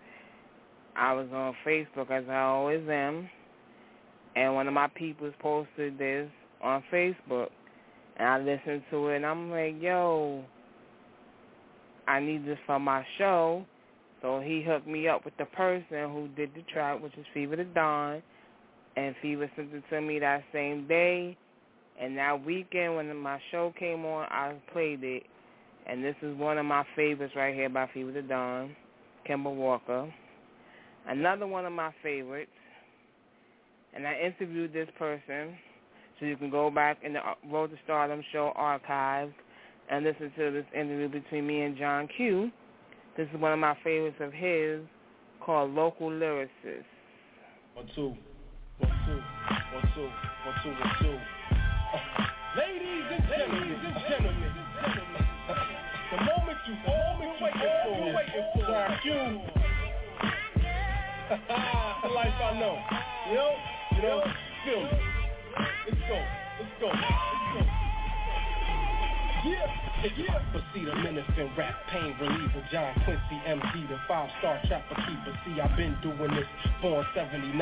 I was on Facebook as I always am. And one of my peoples posted this on Facebook, and I listened to it, and I'm like, yo, I need this for my show. So he hooked me up with the person who did the track, which is Fever the Dawn, and Fever sent it to me that same day. And that weekend when my show came on, I played it. And this is one of my favorites right here by Fever the Dawn, Kemba Walker. Another one of my favorites, and I interviewed this person, so you can go back in the Road to Stardom show archives and listen to this interview between me and John Q. This is one of my favorites of his called Local Lyricist. One, two, one, two, one, two, one, two, one, two. Uh, ladies and gentlemen, ladies and gentlemen, the moment you, you waiting for, waiting for, John Q. the life I know. You know, you know, feel me. Let's go, let's go, let's go. Yeah. Proceed a menacing rap pain reliever John Quincy MD the five star trapper keeper. See I've been doing this born 79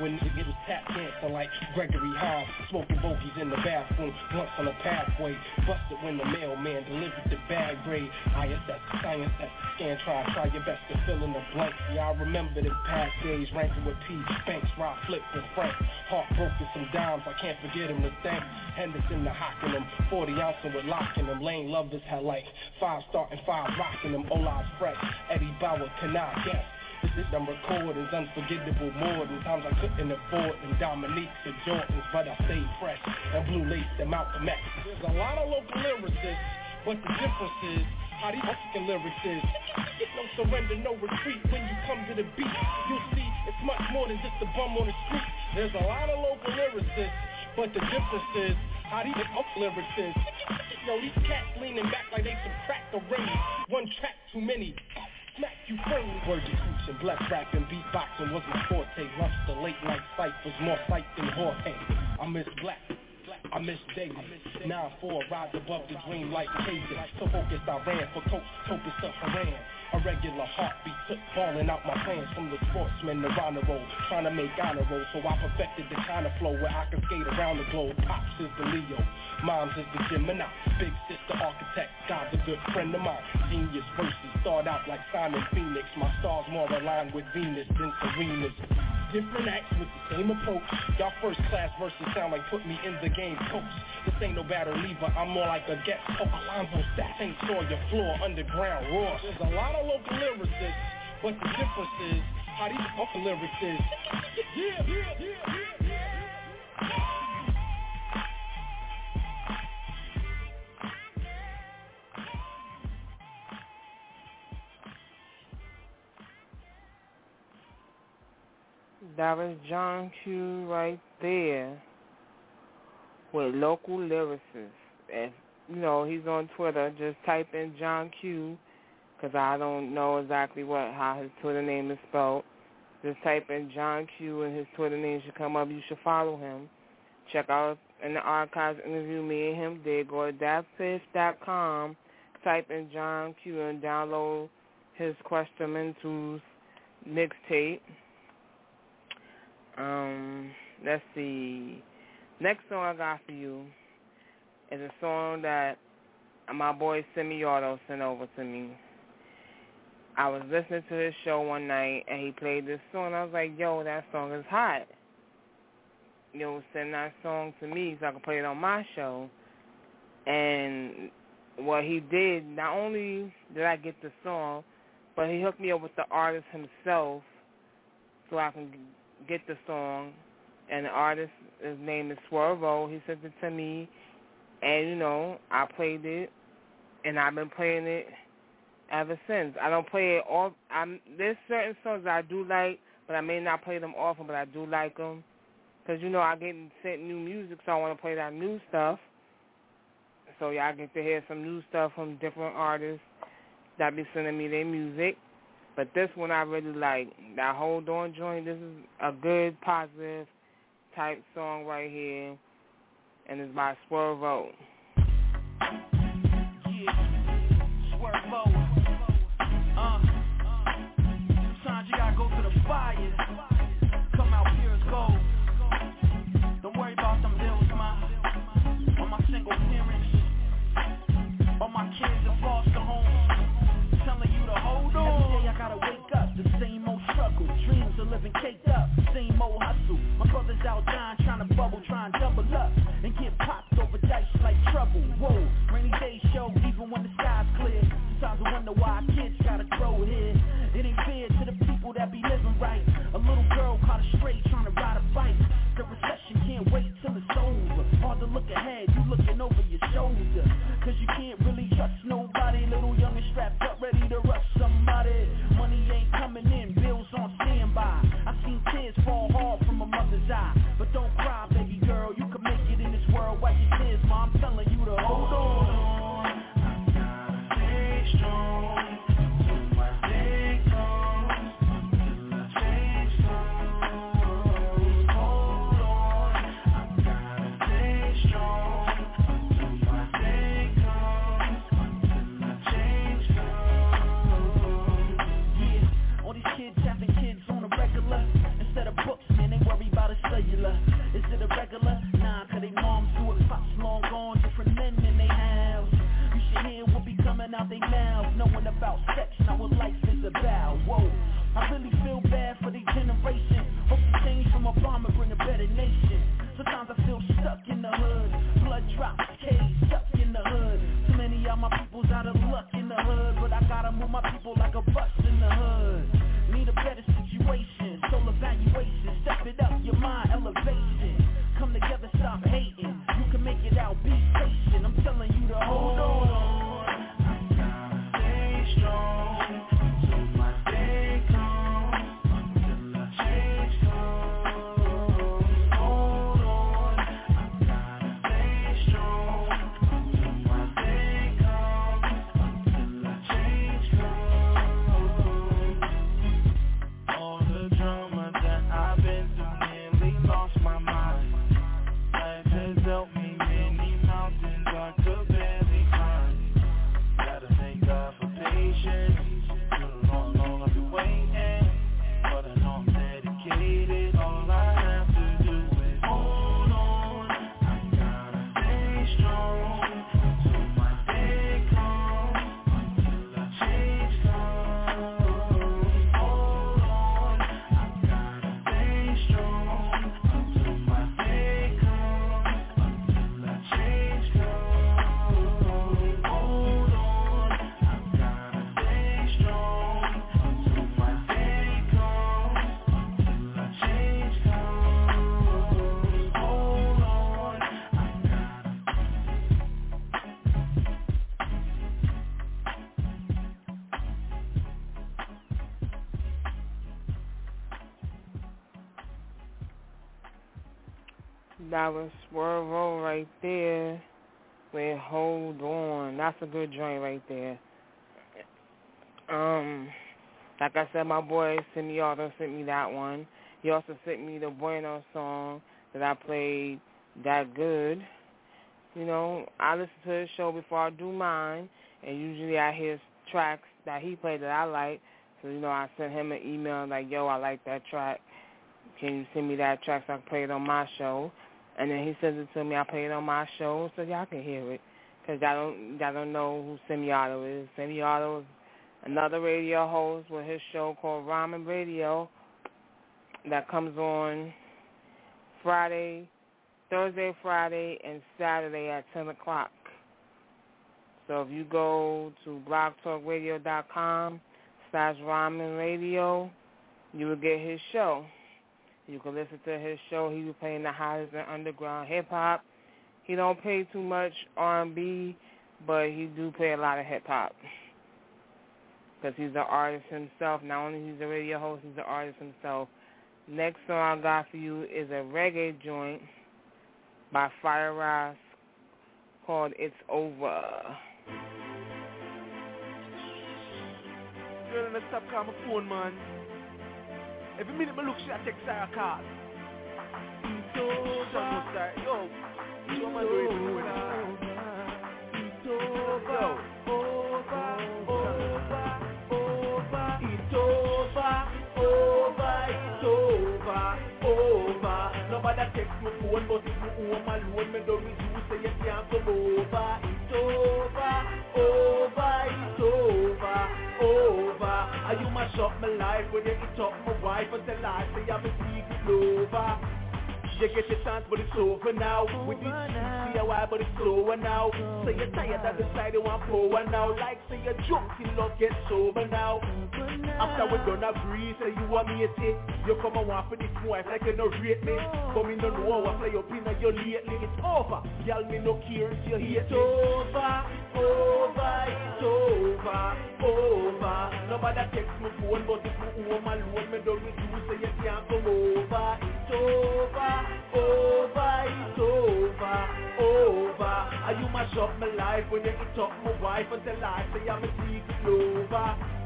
When nigga was tap dancing like Gregory Hines Smoking bogies in the bathroom Blunts on the pathway. Busted when the mailman delivered the bad grade. ISS science that's the scan try Try your best to fill in the blanks. Yeah I remember the past days Ranking with P Banks Rock Flip and Frank. Heartbroken some dimes I can't forget him to thank. Henderson the hocking them 40 ounce with locking them Lane love this had like five starting five rocking them Ola's fresh. Eddie Bauer cannot guess? This is them recordings unforgettable. More than times I couldn't afford them. Dominique's and Jordans but I stayed fresh. And blue lace and Malcolm X. There's a lot of local lyricists but the difference is how these fucking lyrics is No surrender, no retreat. When you come to the beat You'll see it's much more than just a bum on the street. There's a lot of local lyricists but the difference is how these up lyrics is. Yo, these cats leaning back like they some crack already. One track too many. Smack you firmly. Word to cooch and black rapping, beatboxing was my forte. Lunch the late night fight was more sight than Jorge. I miss black. I miss daily. 9-4, rise above the dream like cadence. So focused I ran for coach, Topus to Haran. A regular heartbeat took falling out my plans from the sportsman to honor roll. Trying to make honor roll, so I perfected the kind of flow where I can skate around the globe. Pops is the Leo, Moms is the Gemini. Big sister architect, God's a good friend of mine. Genius verses start out like Simon Phoenix. My stars more aligned with Venus than Serena's. Different acts with the same approach. Y'all first class verses sound like put me in the game coach. This ain't no battle lever, I'm more like a guest. Oh, Alonzo Stats ain't Sawyer floor, underground roar. There's a lot of local lyricists, but the difference is how these fucking lyrics is. Yeah, yeah, yeah, yeah. That was John Q right there with local lyricists. And, you know, he's on Twitter. Just type in John Q because I don't know exactly what how his Twitter name is spelled. Just type in John Q and his Twitter name should come up. You should follow him. Check out in the archives interview me and him did. Go to datpiff.com, type in John Q and download his Question Questionmentals mixtape. Um, let's see. Next song I got for you is a song that my boy Semi Auto sent over to me. I was listening to his show one night and he played this song. I was like, yo, that song is hot. Yo, send that song to me so I can play it on my show. And what he did, not only did I get the song, but he hooked me up with the artist himself so I can get the song. And the artist, his name is Swervo. He sent it to me. And, you know, I played it. And I've been playing it ever since. I don't play it all. I'm there's certain songs I do like, but I may not play them often, but I do like them because you know I get sent new music, so I want to play that new stuff. So y'all get to hear some new stuff from different artists that be sending me their music. But this one I really like. That Hold On joint. This is a good, positive type song right here, and it's by Swervo. Swervo. Living caked up, same old hustle. My brothers out dying, trying to bubble, trying to double up and get popped over dice like trouble. Whoa, rainy day show, even when the sky's That was Swervo right there. With Hold On. That's a good joint right there. Um, like I said, my boy Semiauto sent me that one. He also sent me the Bueno song that I played that good. You know, I listen to his show before I do mine, and usually I hear tracks that he played that I like. So, you know, I sent him an email like, yo, I like that track. Can you send me that track so I can play it on my show? And then he sends it to me. I play it on my show so y'all can hear it. Because y'all don't, y'all don't know who Semiauto is. Semiauto is another radio host with his show called Ramen Radio that comes on Friday, Thursday, Friday, and Saturday at 10 o'clock. So if you go to blogtalkradio.com slash ramen radio, you will get his show. You can listen to his show. He be playing the hottest in underground hip hop. He don't play too much R&B, but he do play a lot of hip hop because he's an artist himself. Not only he's a radio host, he's an artist himself. Next song I got for you is a reggae joint by Fire Rise called "It's Over." Girl, let's stop calling phone, man. Every minute I look, she a text her a call. It's over. Yo, you man do it It's over, over, over, over. It's over, over, it's over, over. Nobody text my phone, but if you home alone, me don't with say you can't come over. It's over, over, it's over. Over. Are you mash up my life when you eat up my wife until I say I'm a secret lover? You get your chance, but it's over now. With this see why, but it's slower now. So you're tired of the side you want power now. Like say you're drunk, you love get sober now. After we done agree, say you want me to take. You come and want for this wife like you no rate me. But me no know what play up in your lately. It's over. Y'all me no care if you hate It's over, over, it's over, over. Nobody text me phone, but if you home alone, me don't with you, so you can't come over. Over over, it's over, over. Are you mash up my life when you eat up my wife until I say I'm a secret lover?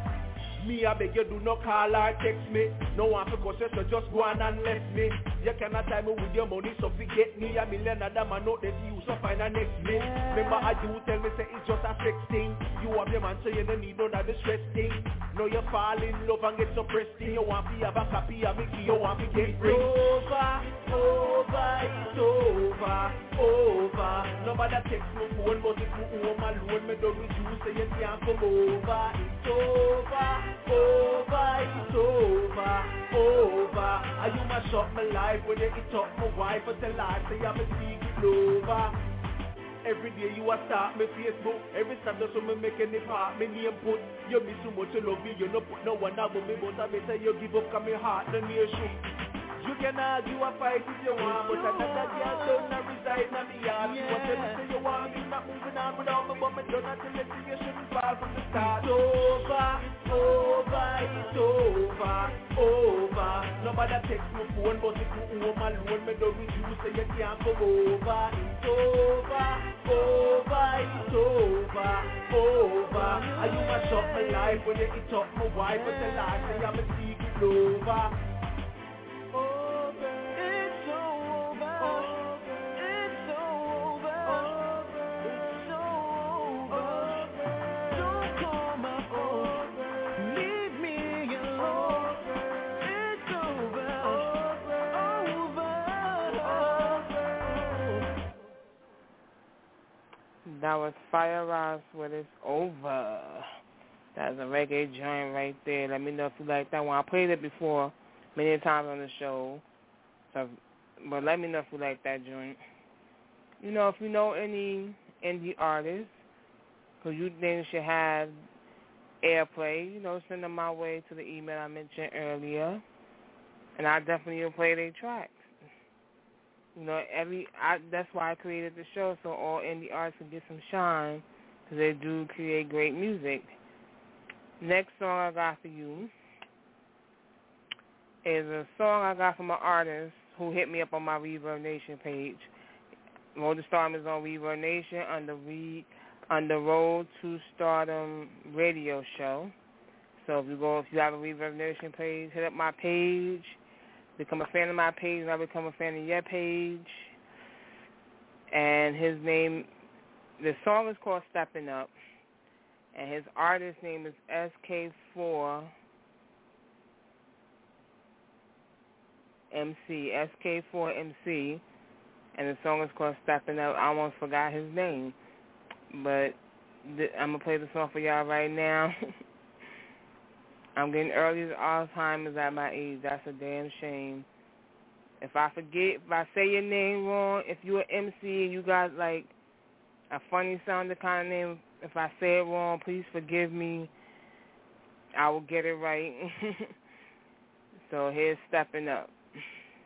Me, I beg you do not call or text me. No one for caution, so just go on and let me. You cannot time me with your money, so forget me. A million other man know that you so find a next me. Remember I do tell me say it's just a sex thing. You have your man, so you don't need none of the stress thing. No, you fall in love and get so pressed in. You want to have a copy of Mickey, you want to get ring. Over, over, it's over, over. Nobody text me phone, but if you home alone, me don't with you, so you can't come over. It's over over, it's over, over. Are you mash up my life when you eat up my wife until I say I'm a secret lover? Every day you a start me Facebook Every Sunday so me making the part Me name put You miss so much you love me You no put no one above me But I better you give up Cause me heart the nation you can argue a fight if you want, but another girl don't reside in me. You want to say you want me not moving on without me, but me don't have to let you shouldn't fall from the start. It's over, over, it's over, over. Nobody text me phone, but if you home alone, me don't with you, so you can't come over. It's over, over, it's over, over. Are you mash up my life when you eat up my wife, but the last say I'm a secret lover. That was Fire Ross with It's Over. That's a reggae joint right there. Let me know if you like that one. I played it before many times on the show. So, but let me know if you like that joint. You know, if you know any indie artists who you think should have airplay, you know, send them my way to the email I mentioned earlier, and I definitely will play their tracks. You know, every I, that's why I created the show so all indie artists can get some shine because they do create great music. Next song I got for you is a song I got from an artist who hit me up on my Reverb Nation page. To Stardom is on Reverb Nation on the Re, on the Road to Stardom radio show. So if you go, if you have a Reverb Nation page, hit up my page, become a fan of my page, and I become a fan of your page. And his name, the song is called Stepping Up, and his artist name is SK4 MC, SK4MC, and the song is called Stepping Up. I almost forgot his name, but th- I'm to play the song for y'all right now. I'm getting early Alzheimer's at my age. That's a damn shame. If I forget, if I say your name wrong, if you're an MC and you got like a funny sounding kind of name, if I say it wrong, please forgive me. I will get it right. so here's Stepping Up.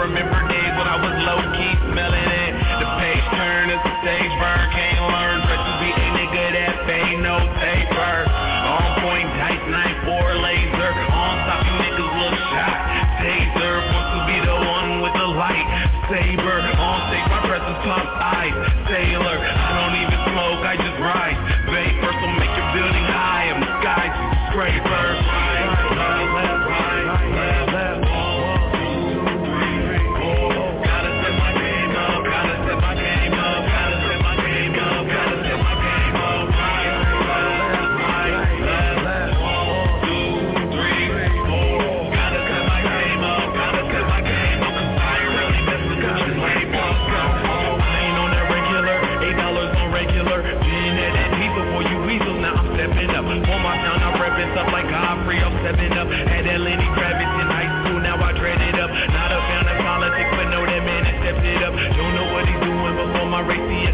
remember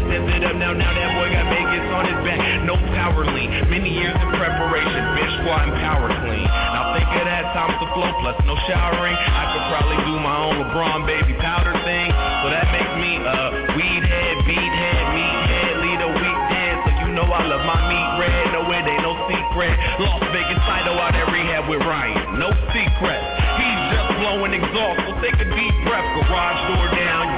stepped it up. Now, now that boy got Vegas on his back. No power lean, many years in preparation. Bench squat and power clean. Now think of that, time to flow, plus no showering. I could probably do my own LeBron baby powder thing. So that makes me a weed head, beat head, meat head, lead a week dance. So you know I love my meat red, no it ain't no secret. Las Vegas Fido out at rehab with Ryan, no secret. He's just blowing exhaust, so take a deep breath. Garage door down,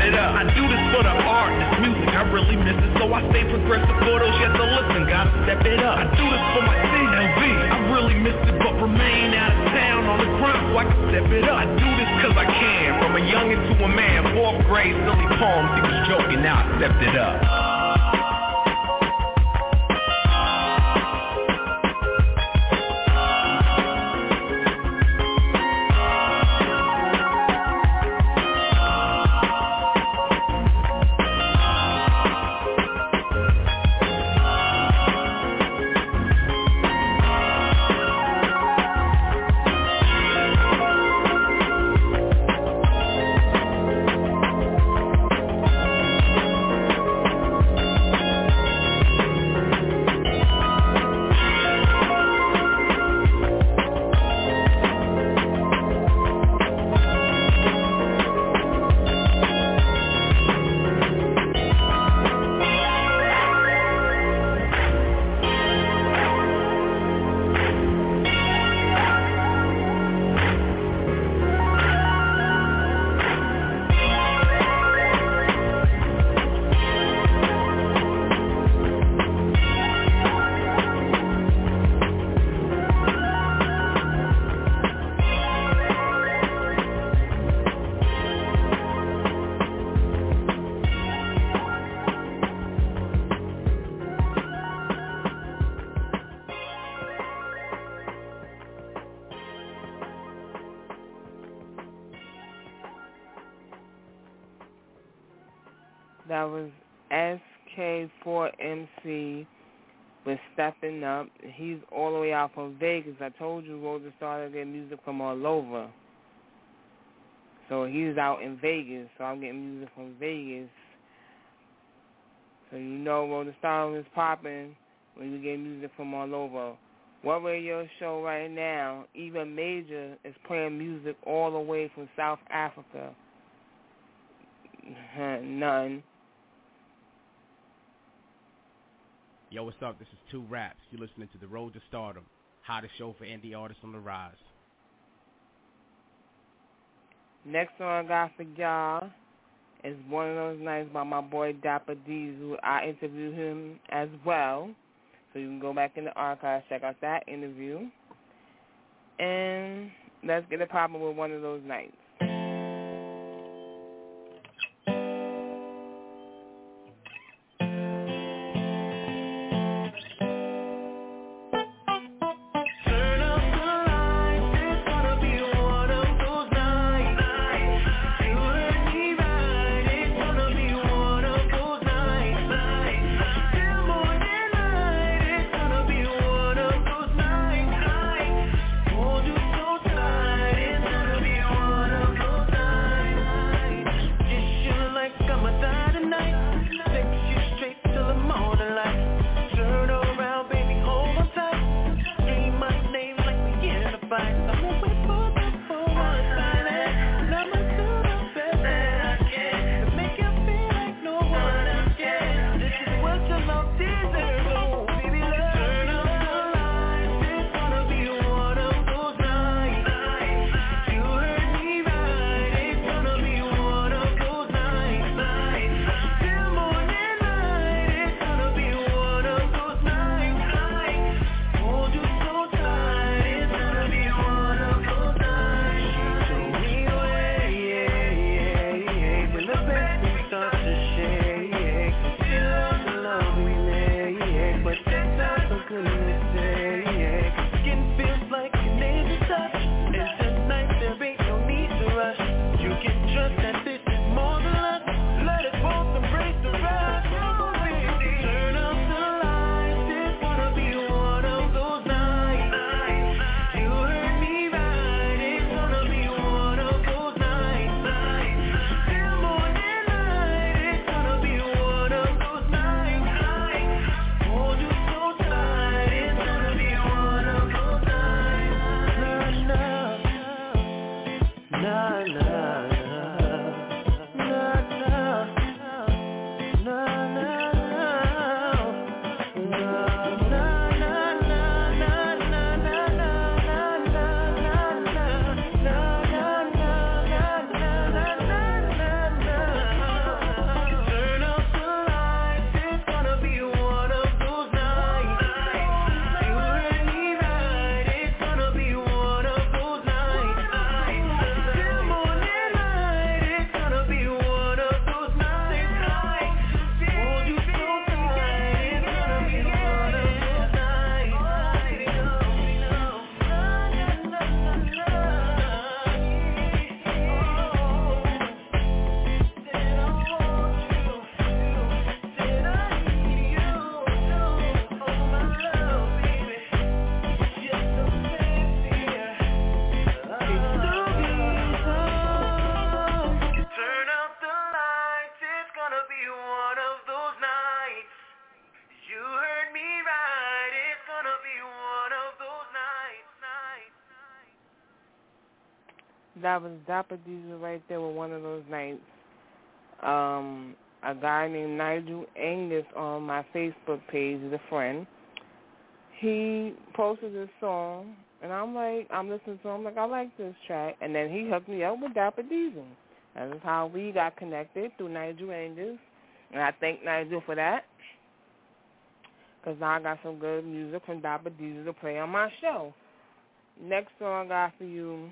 it up I do this for the art, this music, I really miss it. So I stay progressive photos, yet to listen, gotta step it up. I do this for my CLV, I really miss it But remain out of town on the grind so I can step it up. I do this cause I can, from a youngin' to a man Fourth grade, silly poems, he was joking, now I stepped it up SK4MC with Stepping Up. He's all the way out from Vegas. I told you Rosa started getting music from all over. So he's out in Vegas, so I'm getting music from Vegas. So you know Rosa Star is popping when you get music from all over. What radio show right now, even Major, is playing music all the way from South Africa. None. Yo, what's up? This is Too Raps. You're listening to The Road to Stardom, hottest show for indie artists on the rise. Next song I got for y'all is One of Those Nights by my boy Dapper D, who I interviewed him as well. So you can go back in the archives, check out that interview. And let's get a problem with One of Those Nights. Papadisa right there with one of those nights. Um, a guy named Nigel Angus on my Facebook page is a friend. He posted this song, and I'm like, I'm listening to him, like, I like this track. And then he hooked me up with Dapper Diesel. That is how we got connected through Nigel Angus. And I thank Nigel for that. Because now I got some good music from Dapper Diesel to play on my show. Next song I got for you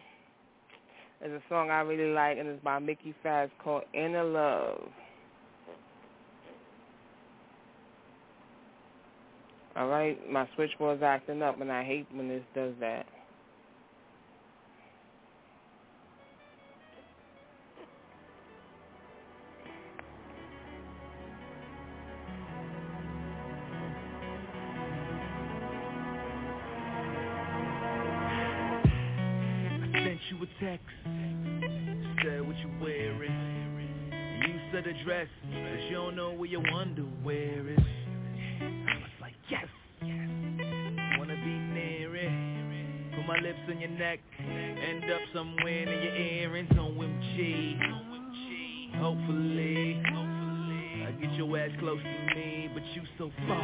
is a song I really like, and it's by Mickey Factz called Inner Love. All right, my switchboard's acting up, and I hate when this does that. You wonder underwear is. I was like, yes, yes. Wanna be near it. Put my lips on your neck. End up somewhere in your earrings. OMG. Hopefully. Hopefully. I get your ass close to me, but you so far.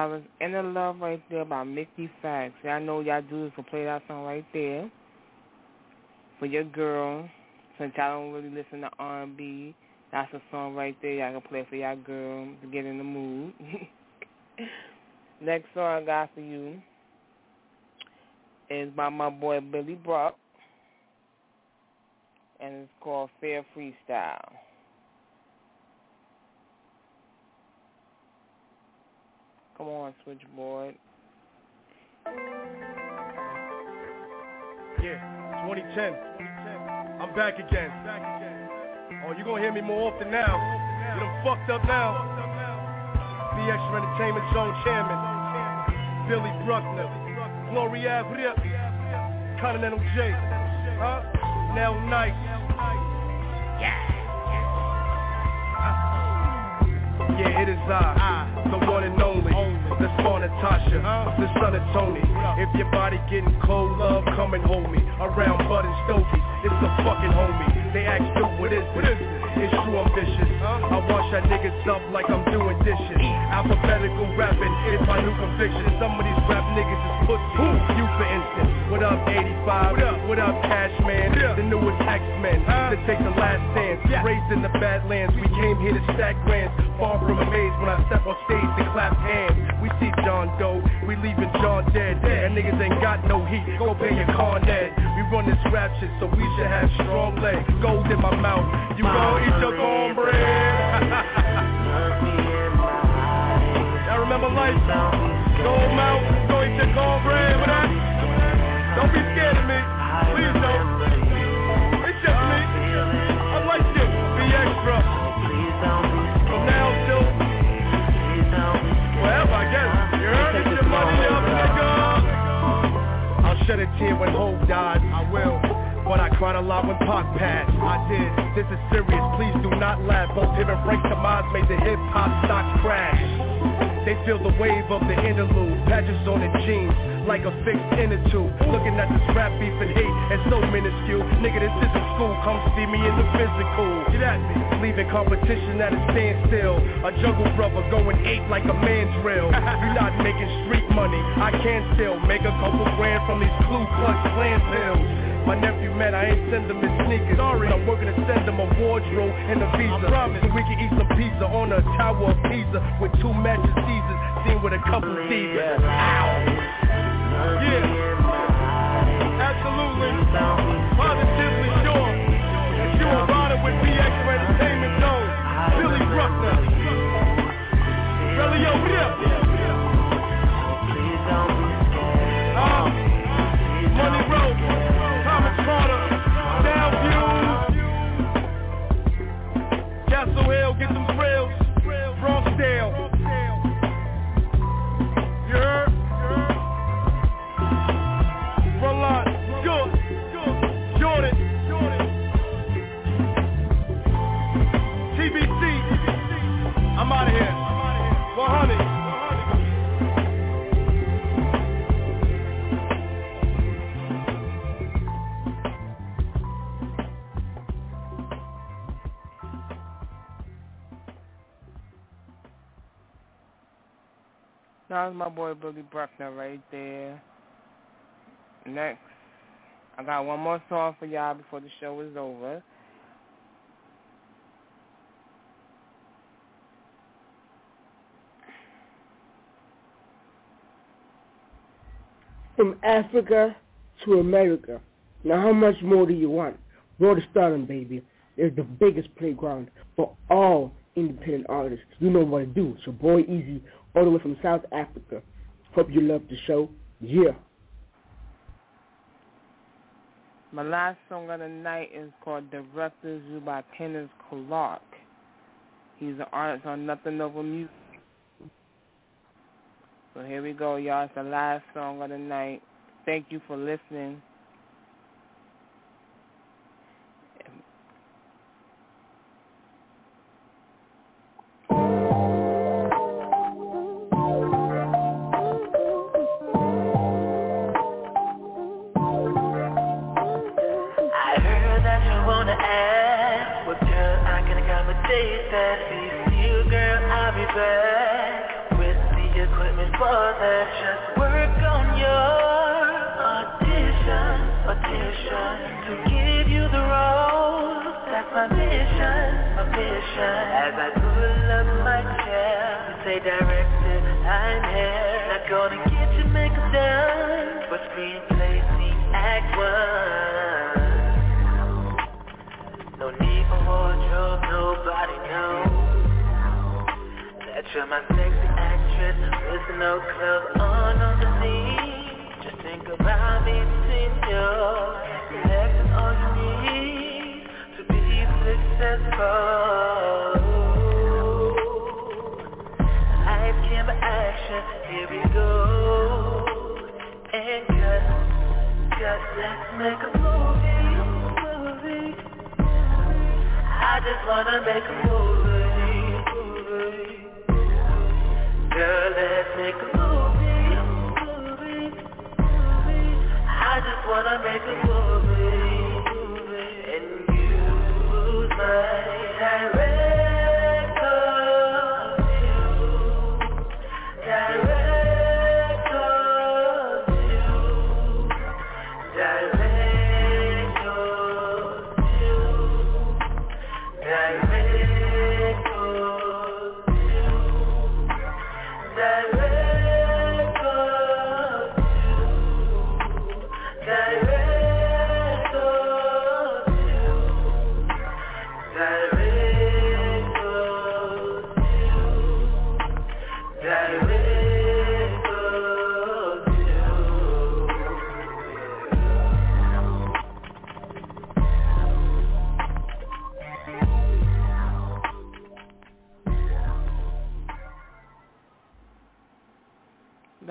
That was Inner Love right there by Mickey Factz. I know y'all dudes will play that song right there for your girl. Since y'all don't really listen to R&B, that's a song right there y'all can play for y'all girl to get in the mood. Next song I got for you is by my boy Billy Brock, and it's called Fair Freestyle. Come on, switchboard. Yeah, 2010. I'm back again. Oh, you gonna hear me more often now. You done fucked up now. BX Entertainment Zone Chairman. Billy Bruckner. Gloria Rip. Continental J. Huh? Now Nice. Yeah, it is I, the one and only, the smart Natasha, the son of Tony. If your body getting cold, love, come and hold me. Around Bud and Stokey, it's the fucking homie. They ask, dude, what is this? It's true, I'm vicious. I wash that niggas up like I'm doing dishes. Alphabetical rapping is my new conviction. Some of these rap niggas is pussy. You, for instance. What up, 85? What up, what up Cash Man? The newest X-Men. To take the last stand. Raised in the Badlands, we came here to stack grands. Far from amazed when I step on stage and clap hands. We see John Doe, we leaving John dead. And niggas ain't got no heat, go pay your Con Ed. We run this rap shit, so we should have strong legs. Gold in my mouth, you uh-huh. gon' eat your cornbread. I remember life. Gold mouth, go eat your cornbread with that. Don't be scared of me. Please don't. It's just me. I like you. Be extra. From now till forever, I guess. You heard it, your money up, nigga. I'll shed a tear when Hope died. I will. But I cried a lot when Pac passed. I did. This is serious. Please do not laugh. Both him and Frank Tomas made the hip hop stock crash. They feel the wave of the interlude. Patches on the jeans, like a fixed inner tube. Looking at this rap beef and hate, and so minuscule. Nigga, this isn't school. Come see me in the physical. Get at me. Leaving competition at a standstill. A jungle brother going ape like a man drill. We not making street money. I can still make a couple grand from these Ku Klux Klan pills. My nephew man, I ain't send him his sneakers. Sorry, but I'm working to send him a wardrobe and a visa. I promise. So we can eat some pizza on a tower of pizza with two matches Caesars, seen with a couple. Ow! Yeah. Absolutely. Positively sure that you are riding with BX Entertainment Zone. Billy Bruckner. Relio Rip. Uh, Money Road. Thomas Carter, Downview, Castle Hill, get them thrills, Bronxdale. You heard? Frontline, uh, good, Jordan, TBC, I'm out of here. 100. That was my boy Billy Bruckner right there. Next, I got one more song for y'all before the show is over. From Africa to America. Now how much more do you want? Road to Stardom, baby. It's the biggest playground for all independent artists. You know what to do. So boy easy all the way from South Africa. Hope you love the show. Yeah. My last song of the night is called Directors You by Kenneth Clark. He's an artist on Nothing Over Music. So here we go, y'all. It's the last song of the night. Thank you for listening. Accommodate that Please you girl, I'll be back With the equipment for that. Just work on your audition, audition to give you the role. That's my mission, my mission. As I pull up my chair, you say director, I'm here. Not gonna get your makeup done, but screenplay, see act one. No need for wardrobe, nobody knows that you're my sexy actress with no clothes on underneath. Just think about me between you. That's all you need to be successful. Life camera action, here we go. And cut, cut, let's make a I just wanna make a movie. Girl, let's make a movie. I just wanna make a movie. And use my director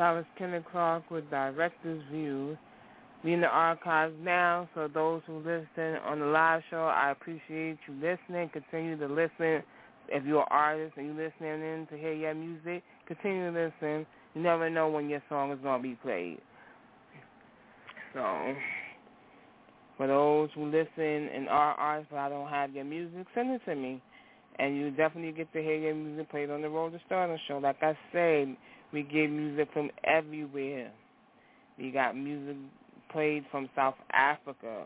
That was Kenny Clark with Director's View. We in the archives now, so those who listen on the live show, I appreciate you listening. Continue to listen. If you're an artist and you're listening in to hear your music, continue to listen. You never know when your song is going to be played. So, for those who listen and are artists but I don't have your music, send it to me. And you definitely get to hear your music played on the Road to Stardom show. Like I said, we get music from everywhere. We got music played from South Africa,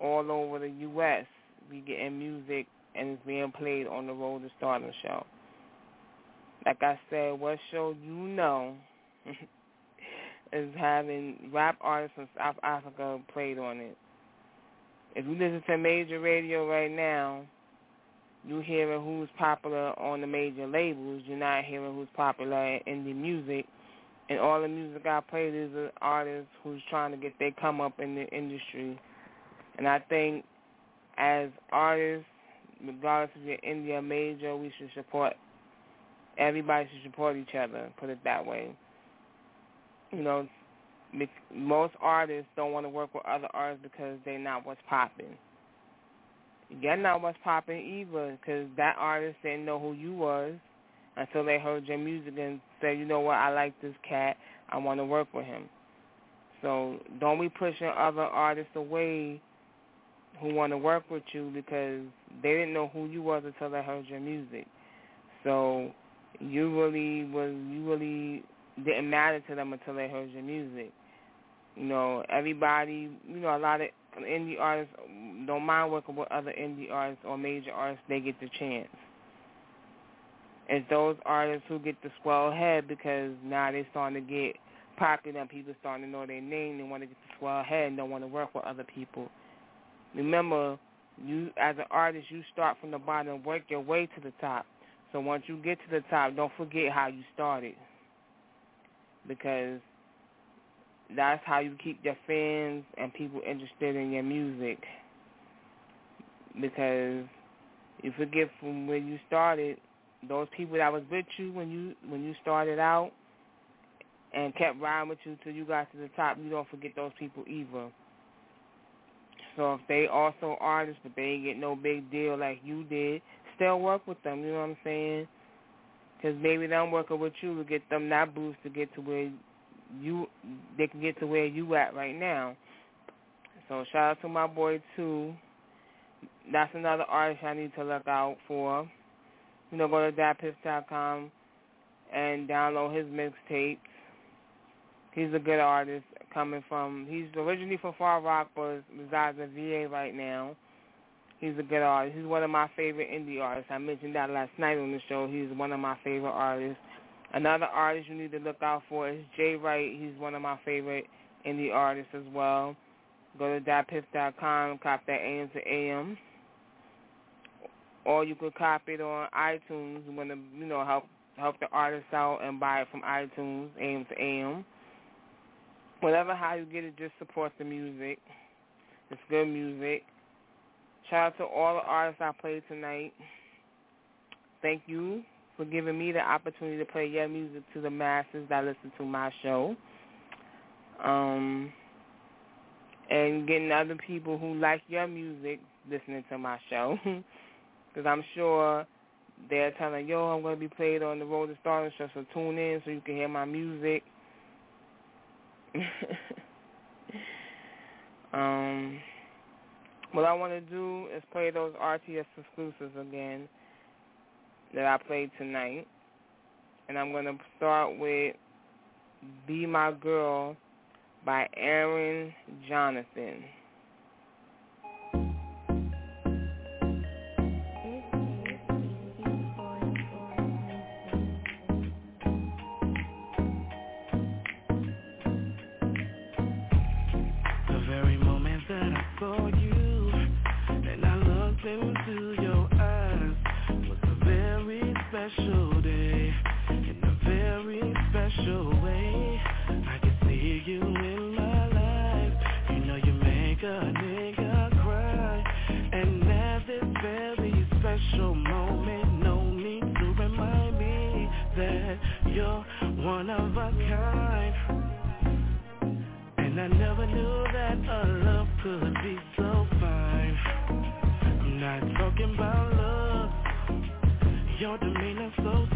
all over the U.S. We getting music and it's being played on the Road to Stardom show. Like I said, what show you know is having rap artists from South Africa played on it. If you listen to major radio right now, you hearing who's popular on the major labels. You're not hearing who's popular in the music. And all the music I played is an artist who's trying to get their come up in the industry. And I think as artists, regardless if you're indie or major, we should support, everybody should support each other, put it that way. You know, most artists don't want to work with other artists because they're not what's popping. You're not what's popping either because that artist didn't know who you was until they heard your music and said, you know what, I like this cat. I want to work with him. So don't be pushing other artists away who want to work with you because they didn't know who you was until they heard your music. So you really was you really didn't matter to them until they heard your music. You know, everybody, you know, a lot of indie artists don't mind working with other indie artists or major artists. They get the chance. It's those artists who get the swell head because now they're starting to get popular and people starting to know their name. They want to get the swell head and don't want to work with other people. Remember, you as an artist, you start from the bottom work your way to the top. So once you get to the top, don't forget how you started because that's how you keep your fans and people interested in your music. Because you forget from where you started, those people that was with you when you when you started out and kept riding with you till you got to the top, you don't forget those people either. So if they also artists but they ain't get no big deal like you did, still work with them. You know what I'm saying? Because maybe them working with you to get them that boost to get to where you they can get to where you at right now. So shout out to my boy too. That's another artist I need to look out for. You know, go to datpiff.com and download his mixtapes. He's a good artist coming from, he's originally from Far Rock but resides in VA right now. He's a good artist. He's one of my favorite indie artists. I mentioned that last night on the show. He's one of my favorite artists. Another artist you need to look out for is Jay Wright. He's one of my favorite indie artists as well. Go to datpiff.com, cop that AM to AM. Or you could copy it on iTunes. You want to, you know, help help the artist out and buy it from iTunes, AM to AM. Whatever how you get it, just support the music. It's good music. Shout out to all the artists I played tonight. Thank you for giving me the opportunity to play your music to the masses that listen to my show. Um, and getting other people who like your music listening to my show. Because I'm sure they're telling, yo, I'm going to be played on the Road to Stardom show, so tune in so you can hear my music. um, what I want to do is play those RTS exclusives again that I played tonight. And I'm going to start with Be My Girl by Aaron Jonathan. The very moment that I saw you and I into special day in a very special way. I can see you in my life. You know you make a nigga cry. And at this very special moment, no need to remind me that you're one of a kind. And I never knew that a love could be Your demeanor so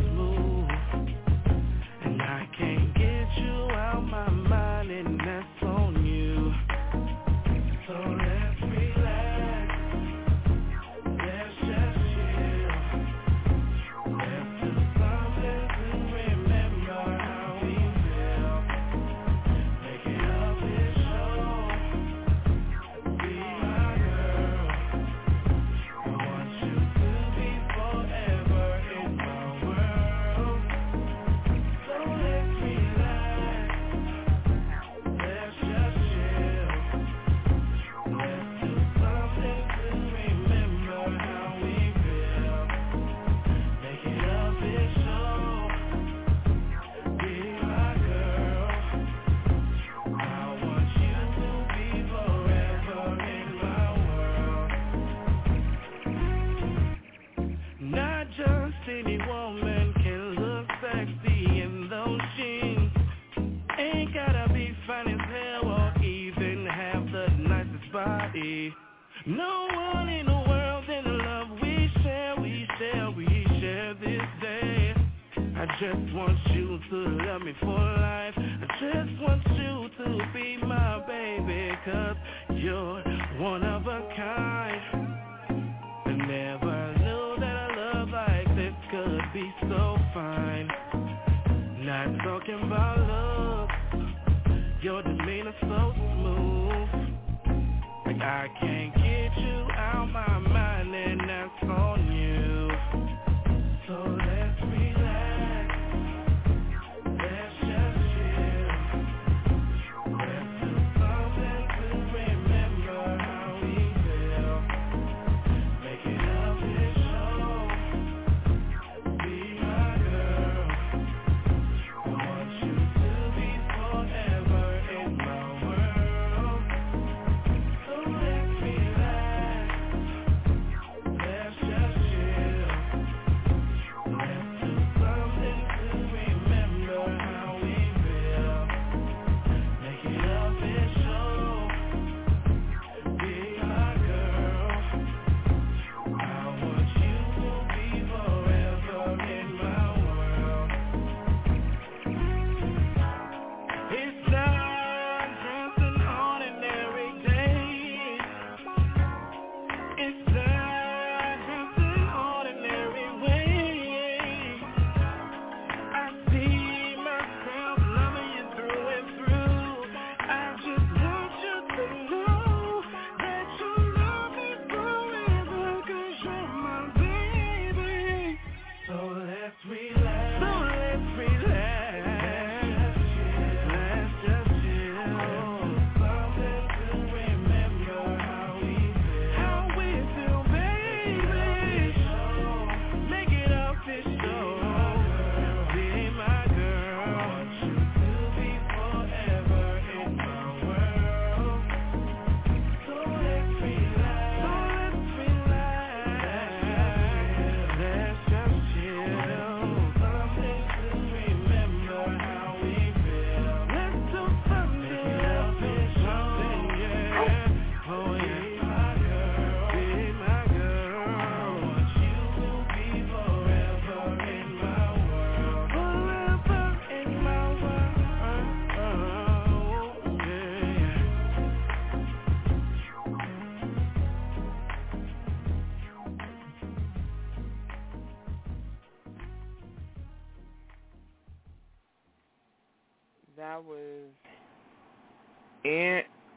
any woman can look sexy in those jeans. Ain't gotta be fine as hell or even have the nicest body. No one in the world in the love we share, we share, we share this day. I just want you to love me for life. I just want you to be my baby, cause you're one of a kind. Be so fine. Not talking about love, your demeanor so smooth. Like I can't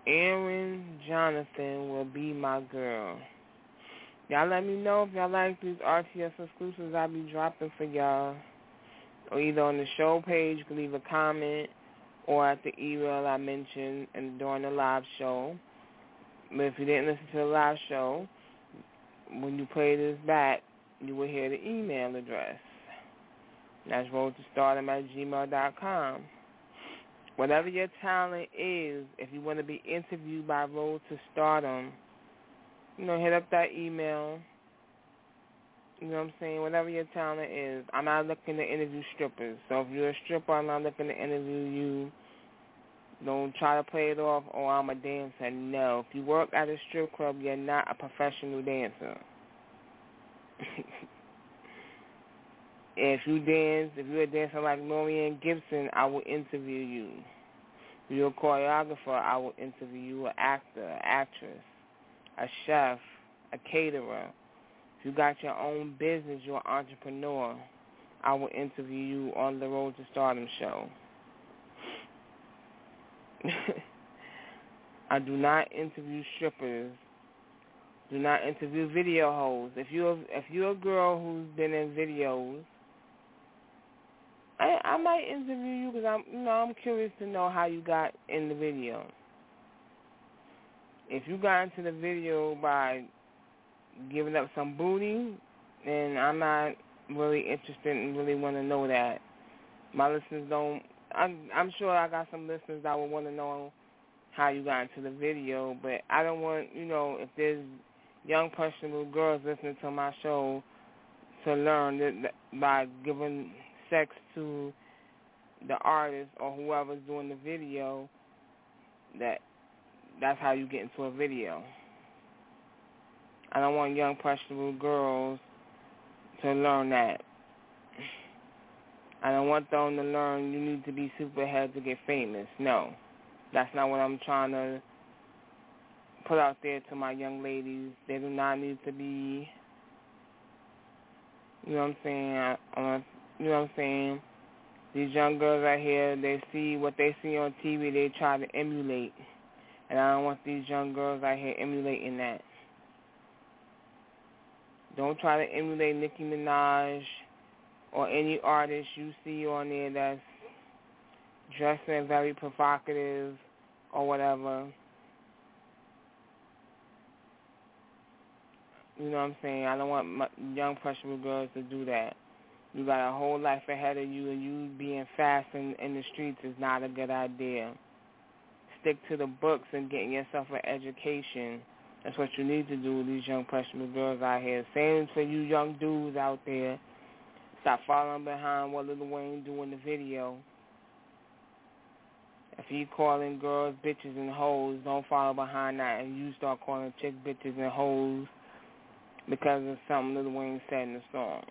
Aaron Jonathan will be my girl. Y'all let me know if y'all like these RTS exclusives I'll be dropping for y'all. Or either on the show page, you can leave a comment, or at the email I mentioned and during the live show. But if you didn't listen to the live show, when you play this back, you will hear the email address. That's road to stardom at gmail.com. Whatever your talent is, if you want to be interviewed by Road to Stardom, you know, hit up that email. You know what I'm saying? Whatever your talent is. I'm not looking to interview strippers. So if you're a stripper, I'm not looking to interview you. Don't try to play it off, oh, I'm a dancer. No. If you work at a strip club, you're not a professional dancer. if you dance, if you're a dancer like Laurieann Gibson, I will interview you. If you're a choreographer, I will interview you, an actor, actress, a chef, a caterer. If you got your own business, you're an entrepreneur, I will interview you on the Road to Stardom show. I do not interview strippers. Do not interview video hoes. If you're if you're a girl who's been in videos, I I might interview you because I'm you know I'm curious to know how you got in the video. If you got into the video by giving up some booty, then I'm not really interested and really want to know that. My listeners don't. I'm I'm sure I got some listeners that would want to know how you got into the video, but I don't want you know if there's young personable girls listening to my show to learn that by giving sex to the artist or whoever's doing the video that that's how you get into a video. I don't want young impressionable girls to learn that. I don't want them to learn you need to be superhead to get famous. No. That's not what I'm trying to put out there to my young ladies. They do not need to be you know what I'm saying? I, I you know what I'm saying? These young girls out here, they see what they see on TV, they try to emulate. And I don't want these young girls out here emulating that. Don't try to emulate Nicki Minaj or any artist you see on there that's dressing very provocative or whatever. You know what I'm saying? I don't want my young impressionable girls to do that. You got a whole life ahead of you, and you being fast in, in the streets is not a good idea. Stick to the books and getting yourself an education. That's what you need to do with these young impressionable girls out here. Same for you young dudes out there. Stop following behind what Lil Wayne do in the video. If he calling girls bitches and hoes, don't follow behind that and you start calling chicks bitches and hoes because of something Lil Wayne said in the song.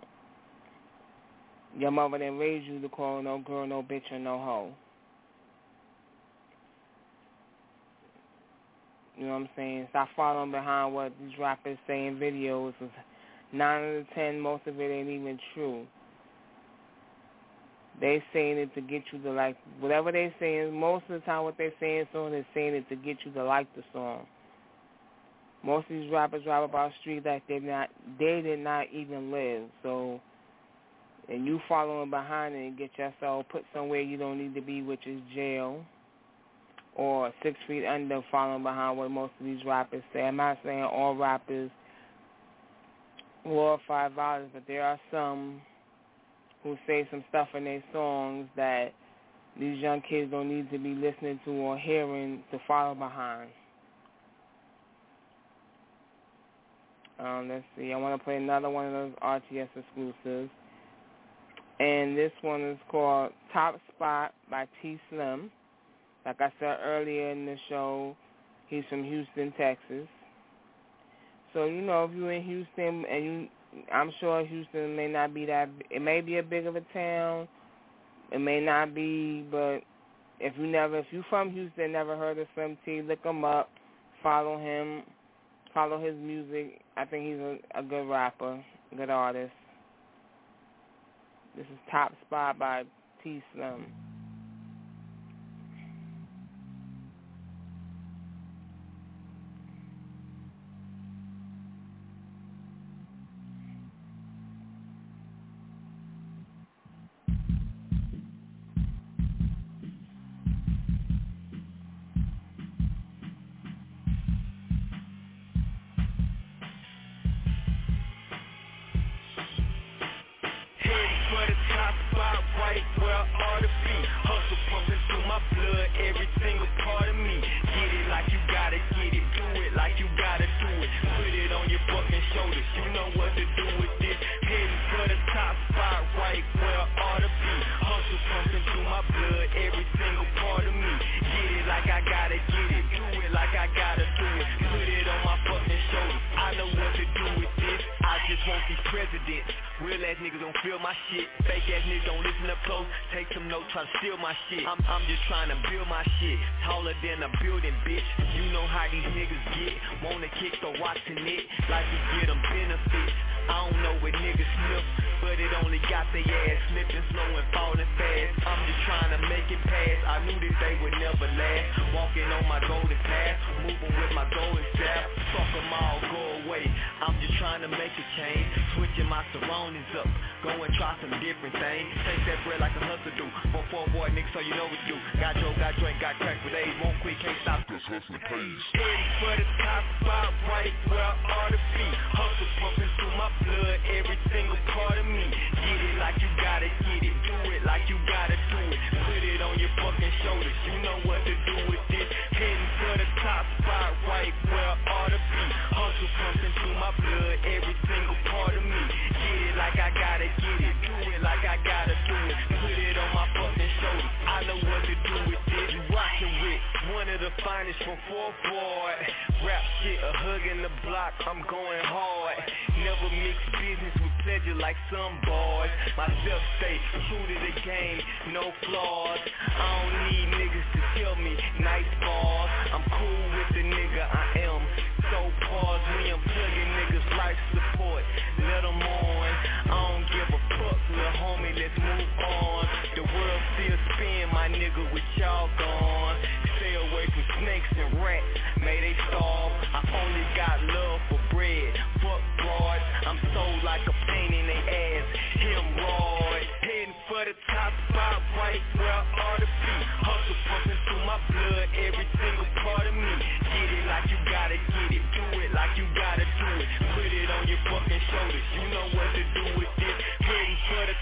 Your mother didn't raise you to call no girl, no bitch, or no hoe. You know what I'm saying? Stop following behind what these rappers say in videos. Nine out of ten, most of it ain't even true. They saying it to get you to like whatever they saying. Most of the time, what they saying song is saying it to get you to like the song. Most of these rappers rap about street like they not they did not even live. So, and you following behind and get yourself put somewhere you don't need to be, which is jail, or six feet under, following behind what most of these rappers say. I'm not saying all rappers glorify violence, but there are some who say some stuff in their songs that these young kids don't need to be listening to or hearing to follow behind. Um, let's see. I want to play another one of those RTS exclusives. And this one is called Top Spot by T Slim. Like I said earlier in the show, he's from Houston, Texas. So, you know, if you're in Houston and you I'm sure Houston may not be that it may be a big of a town. It may not be, but if you never if you from Houston never heard of Slim T, look him up, follow him, follow his music. I think he's a, a good rapper, good artist. This is Top Spot by T Slim. Nigga, with y'all gone Stay away from snakes and rats, may they starve. I only got love for bread, fuck broads. I'm sold like a pain in they ass, hemorrhoid Heading for the top spot, right where I ought to be Hustle pumping through my blood, every single part of me. Get it like you gotta get it, do it like you gotta do it. Put it on your fucking shoulders, you know what to do with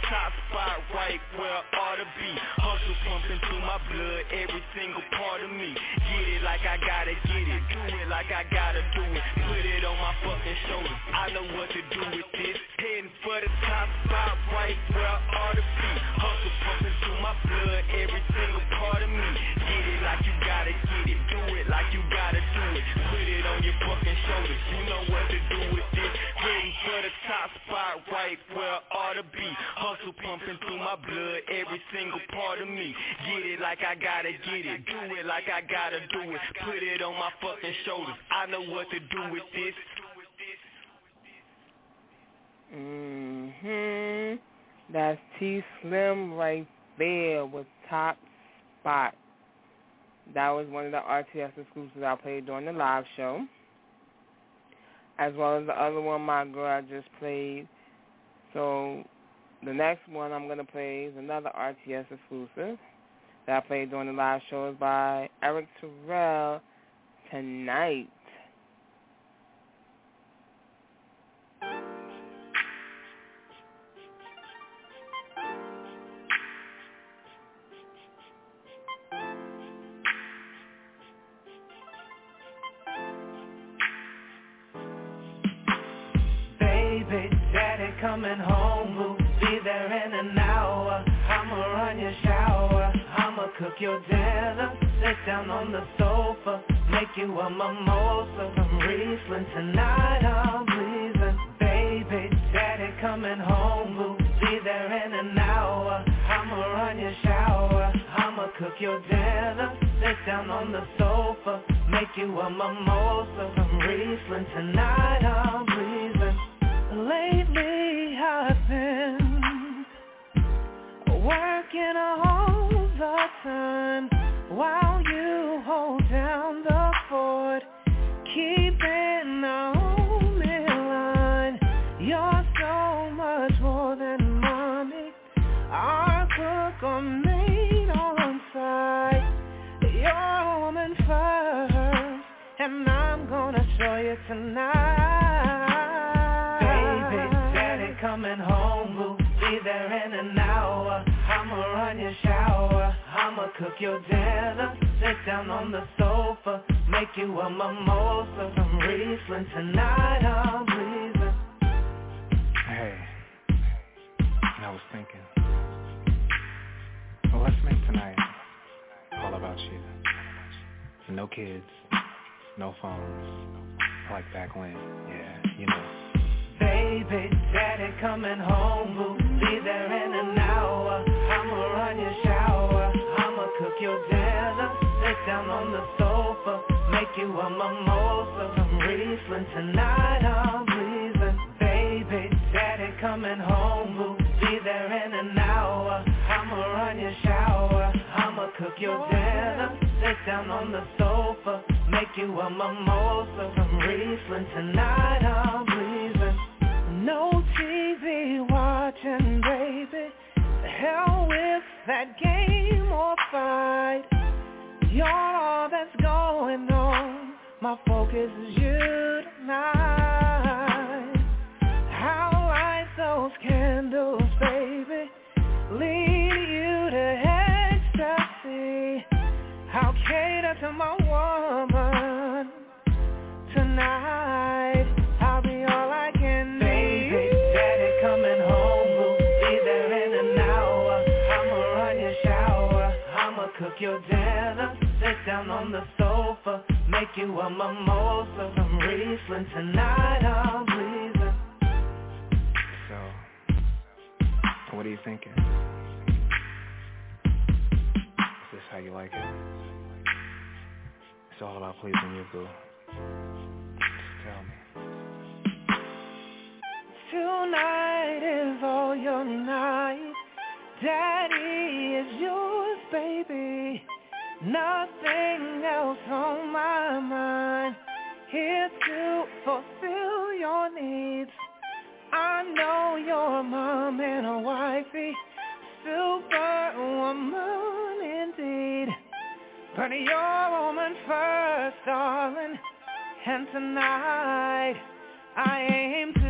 top spot, right where I ought to be Hustle pumping through my blood, every single part of me. Get it like I gotta get it, do it like I gotta do it. Put it on my fucking shoulders, I know what to do with this. Heading for the top spot, right where I ought to be Hustle pumping through my blood, every single part of me. Get it like you gotta get it, do it like you gotta do it. Put it on your fucking shoulders, you know what top spot, right where I ought to be Hustle pumping through my blood, every single part of me Get it like I gotta get it, do it like I gotta do it Put it on my fucking shoulders, I know what to do with this Mhm. That's T Slim right there with Top Spot. That was one of the RTS exclusives I played during the live show. As well as the other one my girl I just played. So the next one I'm gonna play is another RTS exclusive that I played during the live show is by Eric Terrell tonight. Cook your dinner. Sit down on the sofa, make you a mimosa. Some Riesling tonight, I'm pleasing. Baby, daddy coming home, we'll be there in an hour. I'ma run your shower, I'ma cook your dinner. Sit down on the sofa, make you a mimosa. Some Riesling tonight, I'm pleasing. Lately I've been working all the time while you hold down the fort, keeping the homie line. You're so much more than mommy. Our cook or maid on site. You're a woman first, and I'm gonna show you tonight. Baby, daddy coming home, we'll be there in an hour. I'ma run I'ma cook your dinner, sit down on the sofa, make you a mimosa, some Riesling tonight. I'm breathing. Hey, I was thinking, well, let's make tonight all about you. No kids, no phones, like back when, yeah, you know. Baby, daddy coming home, boo, be there in an hour. Cook your dinner, sit down on the sofa, make you a mimosa, some Riesling tonight. I'm breathing. Baby, daddy coming home, boo, be there in an hour. I'ma run your shower, I'ma cook your dinner, sit down on the sofa, make you a mimosa, some Riesling tonight. I'm breathing. No TV watching, baby. Hell with that game or fight. You're all that's going on. My focus is you tonight. How light those candles, baby. Lead you to ecstasy. I'll cater to my cook your dinner. Sit down on the sofa. Make you a mimosa. Some Riesling tonight. I'm breathing. So, what are you thinking? Is this how you like it? It's all about pleasing you, boo. Just tell me. Tonight is all your night. Daddy is yours, baby. Nothing else on my mind. Here to fulfill your needs. I know you're a mom and a wifey. Superwoman indeed. But you're a woman first, darling. And tonight, I aim to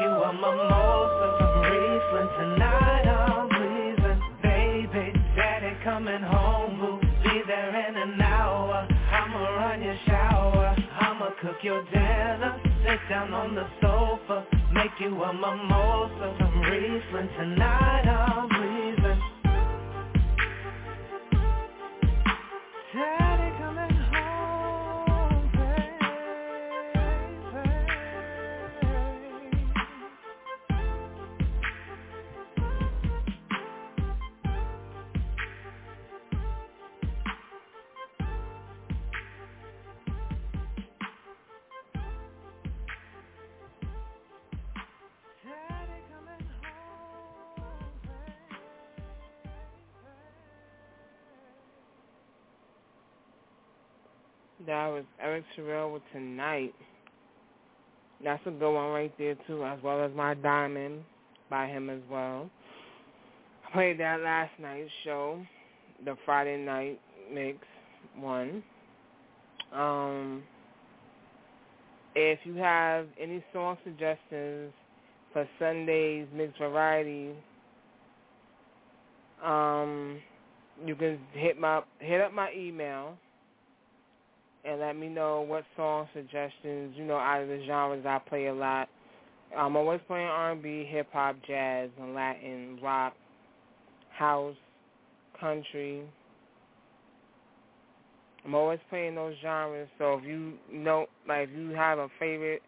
you a mimosa. Some Riesling tonight. I'm breathing. Baby, daddy coming home, boo. Be there in an hour. I'ma run your shower. I'ma cook your dinner. Sit down on the sofa. Make you a mimosa. Some Riesling tonight. I'm breathing. Daddy That was Eric Terrell with Tonight. That's a good one right there too, as well as My Diamond by him as well. I played that last night's show, the Friday night mix one. Um, if you have any song suggestions for Sunday's mixed variety, um, you can hit my hit up my email and let me know what song suggestions, you know, out of the genres I play a lot. I'm always playing R&B, hip hop, jazz, and Latin, rock, house, country. I'm always playing those genres. So if you know, like, if you have a favorite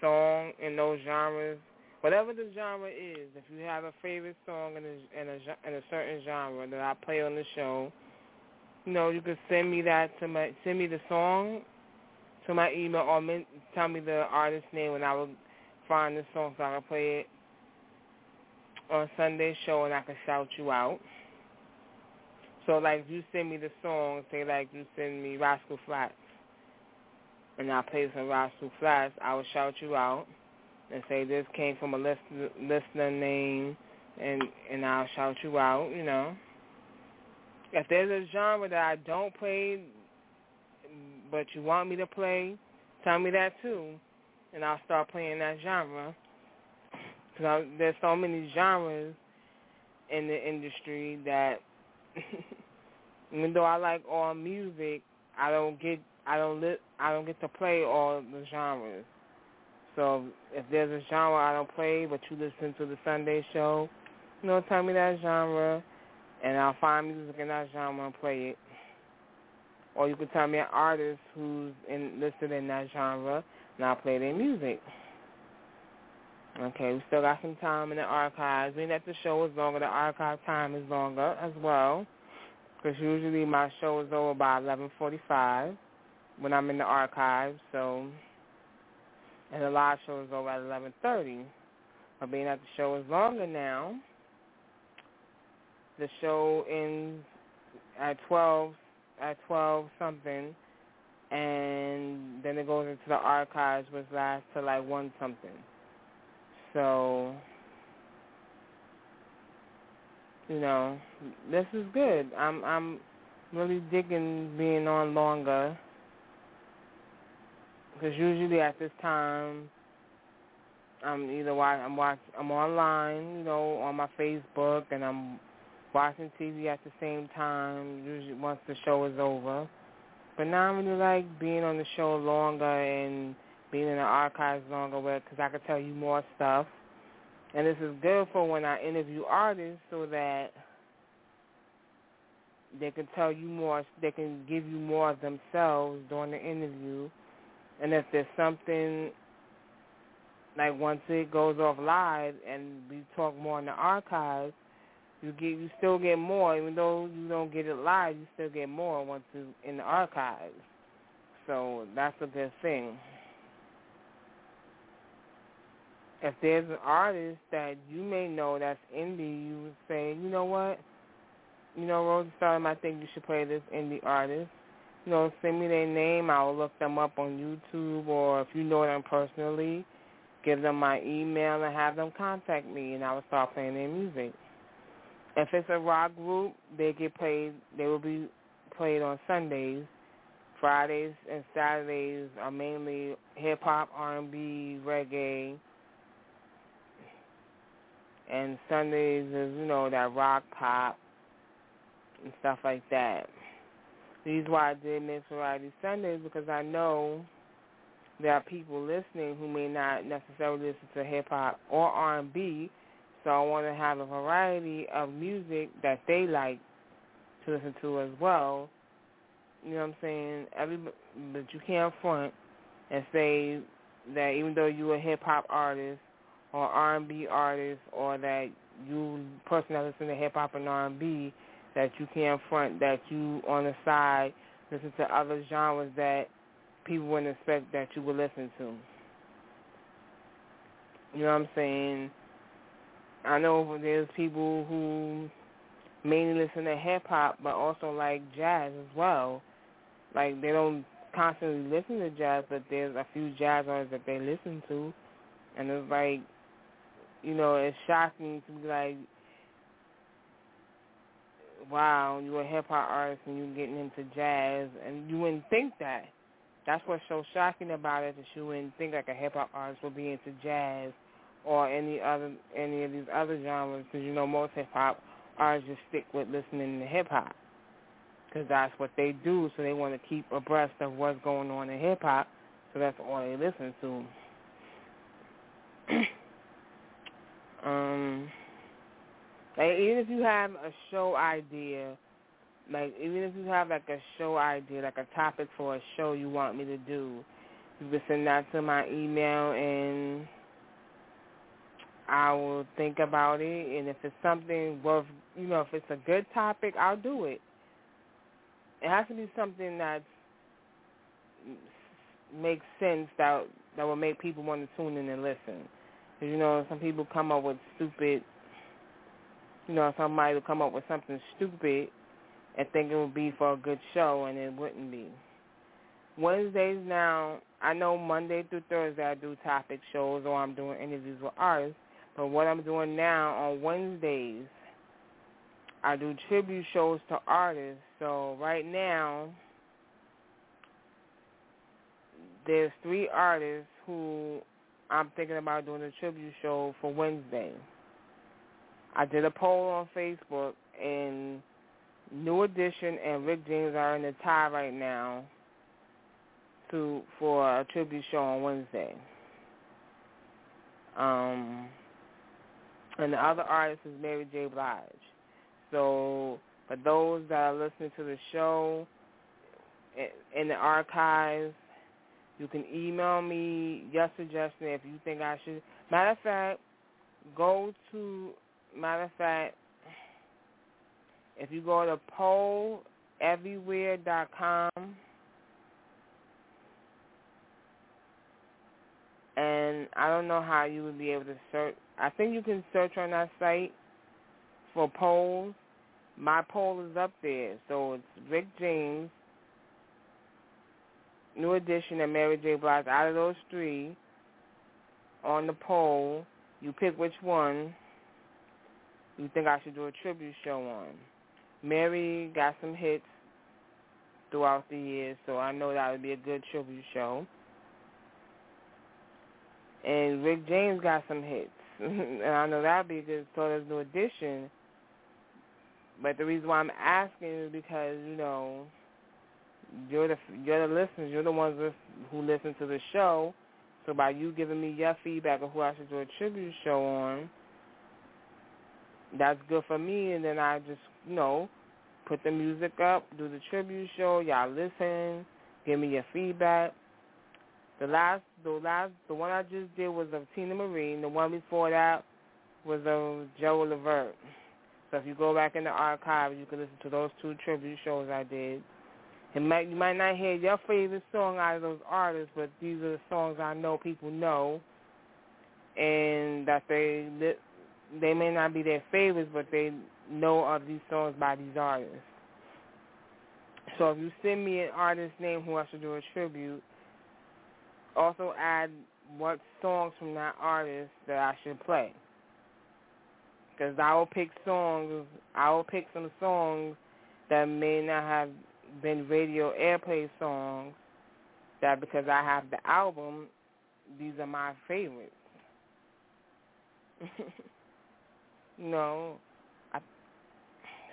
song in those genres, whatever the genre is, if you have a favorite song in a in a, in a certain genre that I play on the show, you know, you can send me that to my send me the song to my email or men, tell me the artist name and I will find the song so I can play it on Sunday's show and I can shout you out. So like you send me the song, say like you send me Rascal Flatts and I play some Rascal Flatts, I will shout you out and say this came from a listener, listener name and and I'll shout you out, you know. If there's a genre that I don't play but you want me to play, tell me that too, and I'll start playing that genre. Because there's so many genres in the industry that even though I like all music, I don't get I don't li- I don't get to play all the genres. So if there's a genre I don't play, but you listen to the Sunday show, you know, tell me that genre, and I'll find music in that genre and play it. Or you can tell me an artist who's in, listed in that genre, and I'll play their music. Okay, we still got some time in the archives. Being that the show is longer, the archive time is longer as well. Because usually my show is over by 11:45 when I'm in the archives. So, and the live show is over at 11:30. But being that the show is longer now, the show ends at 12 at 12 something, and then it goes into the archives, which lasts to like one something. So, you know, this is good. I'm I'm really digging being on longer because usually at this time I'm either watch I'm watch I'm online, you know, on my Facebook, and I'm watching TV at the same time. Usually once the show is over, but now I really like being on the show longer and being in the archives longer because I can tell you more stuff. And this is good for when I interview artists so that they can tell you more, they can give you more of themselves during the interview. And if there's something, like once it goes off live and we talk more in the archives, you get you still get more, even though you don't get it live, you still get more once it's in the archives. So that's a good thing if there's an artist that you may know that's indie, you would say, you know what, you know, Road to Stardom, I think you should play this indie artist. You know, send me their name. I will look them up on YouTube, or if you know them personally, give them my email and have them contact me, and I will start playing their music. If it's a rock group, they get played. They will be played on Sundays. Fridays and Saturdays are mainly hip hop, R and B, reggae, and Sundays is, you know, that rock pop and stuff like that. These why I did Mixed Variety Sundays because I know there are people listening who may not necessarily listen to hip hop or R and B, so I want to have a variety of music that they like to listen to as well. You know what I'm saying? Every but you can't front and say that even though you're a hip hop artist or R&B artist or that you person that listen to hip hop and R&B that you can't front that you on the side listen to other genres that people wouldn't expect that you would listen to. You know what I'm saying? I know there's people who mainly listen to hip hop but also like jazz as well. Like they don't constantly listen to jazz but there's a few jazz artists that they listen to and it's like you know, it's shocking to be like, wow, you're a hip hop artist and you're getting into jazz, and you wouldn't think that. That's what's so shocking about it that you wouldn't think like a hip hop artist would be into jazz or any other any of these other genres, because you know most hip hop artists just stick with listening to hip hop, because that's what they do. So they want to keep abreast of what's going on in hip hop, so that's all they listen to. Um, like even if you have a show idea, like even if you have like a show idea, like a topic for a show you want me to do, you can send that to my email and I will think about it. And if it's something worth, you know, if it's a good topic, I'll do it. It has to be something that makes sense that that will make people want to tune in and listen. Because, you know, some people come up with stupid, you know, somebody will come up with something stupid and think it would be for a good show, and it wouldn't be. Wednesdays now, I know Monday through Thursday I do topic shows or I'm doing interviews with artists, but what I'm doing now on Wednesdays, I do tribute shows to artists. So right now, there's three artists who I'm thinking about doing a tribute show for Wednesday. I did a poll on Facebook, and New Edition and Rick James are in the tie right now to for a tribute show on Wednesday. Um, and the other artist is Mary J. Blige. So for those that are listening to the show in the archives, you can email me your suggestion if you think I should. Matter of fact, go to, matter of fact, if you go to polleverywhere.com and I don't know how you would be able to search. I think you can search on that site for polls. My poll is up there, so it's Rick James, New Edition, and Mary J. Blige. Out of those three, on the poll, you pick which one you think I should do a tribute show on. Mary got some hits throughout the years, so I know that would be a good tribute show. And Rick James got some hits, and I know that would be a good. So there's New Edition. But the reason why I'm asking is because you know you're the you're the listeners, you're the ones who listen to the show. So by you giving me your feedback of who I should do a tribute show on, that's good for me. And then I just you know put the music up, do the tribute show. Y'all listen, give me your feedback. The last, the last, the one I just did was of Teena Marie. And the one before that was of Joe Levert. So if you go back in the archives, you can listen to those two tribute shows I did. It might you might not hear your favorite song out of those artists, but these are the songs I know people know, and that they they may not be their favorites, but they know of these songs by these artists. So if you send me an artist name who I should do a tribute, also add what songs from that artist that I should play. Because I will pick songs, I will pick some songs that may not have been radio airplay songs that because I have the album, these are my favorites. no. I,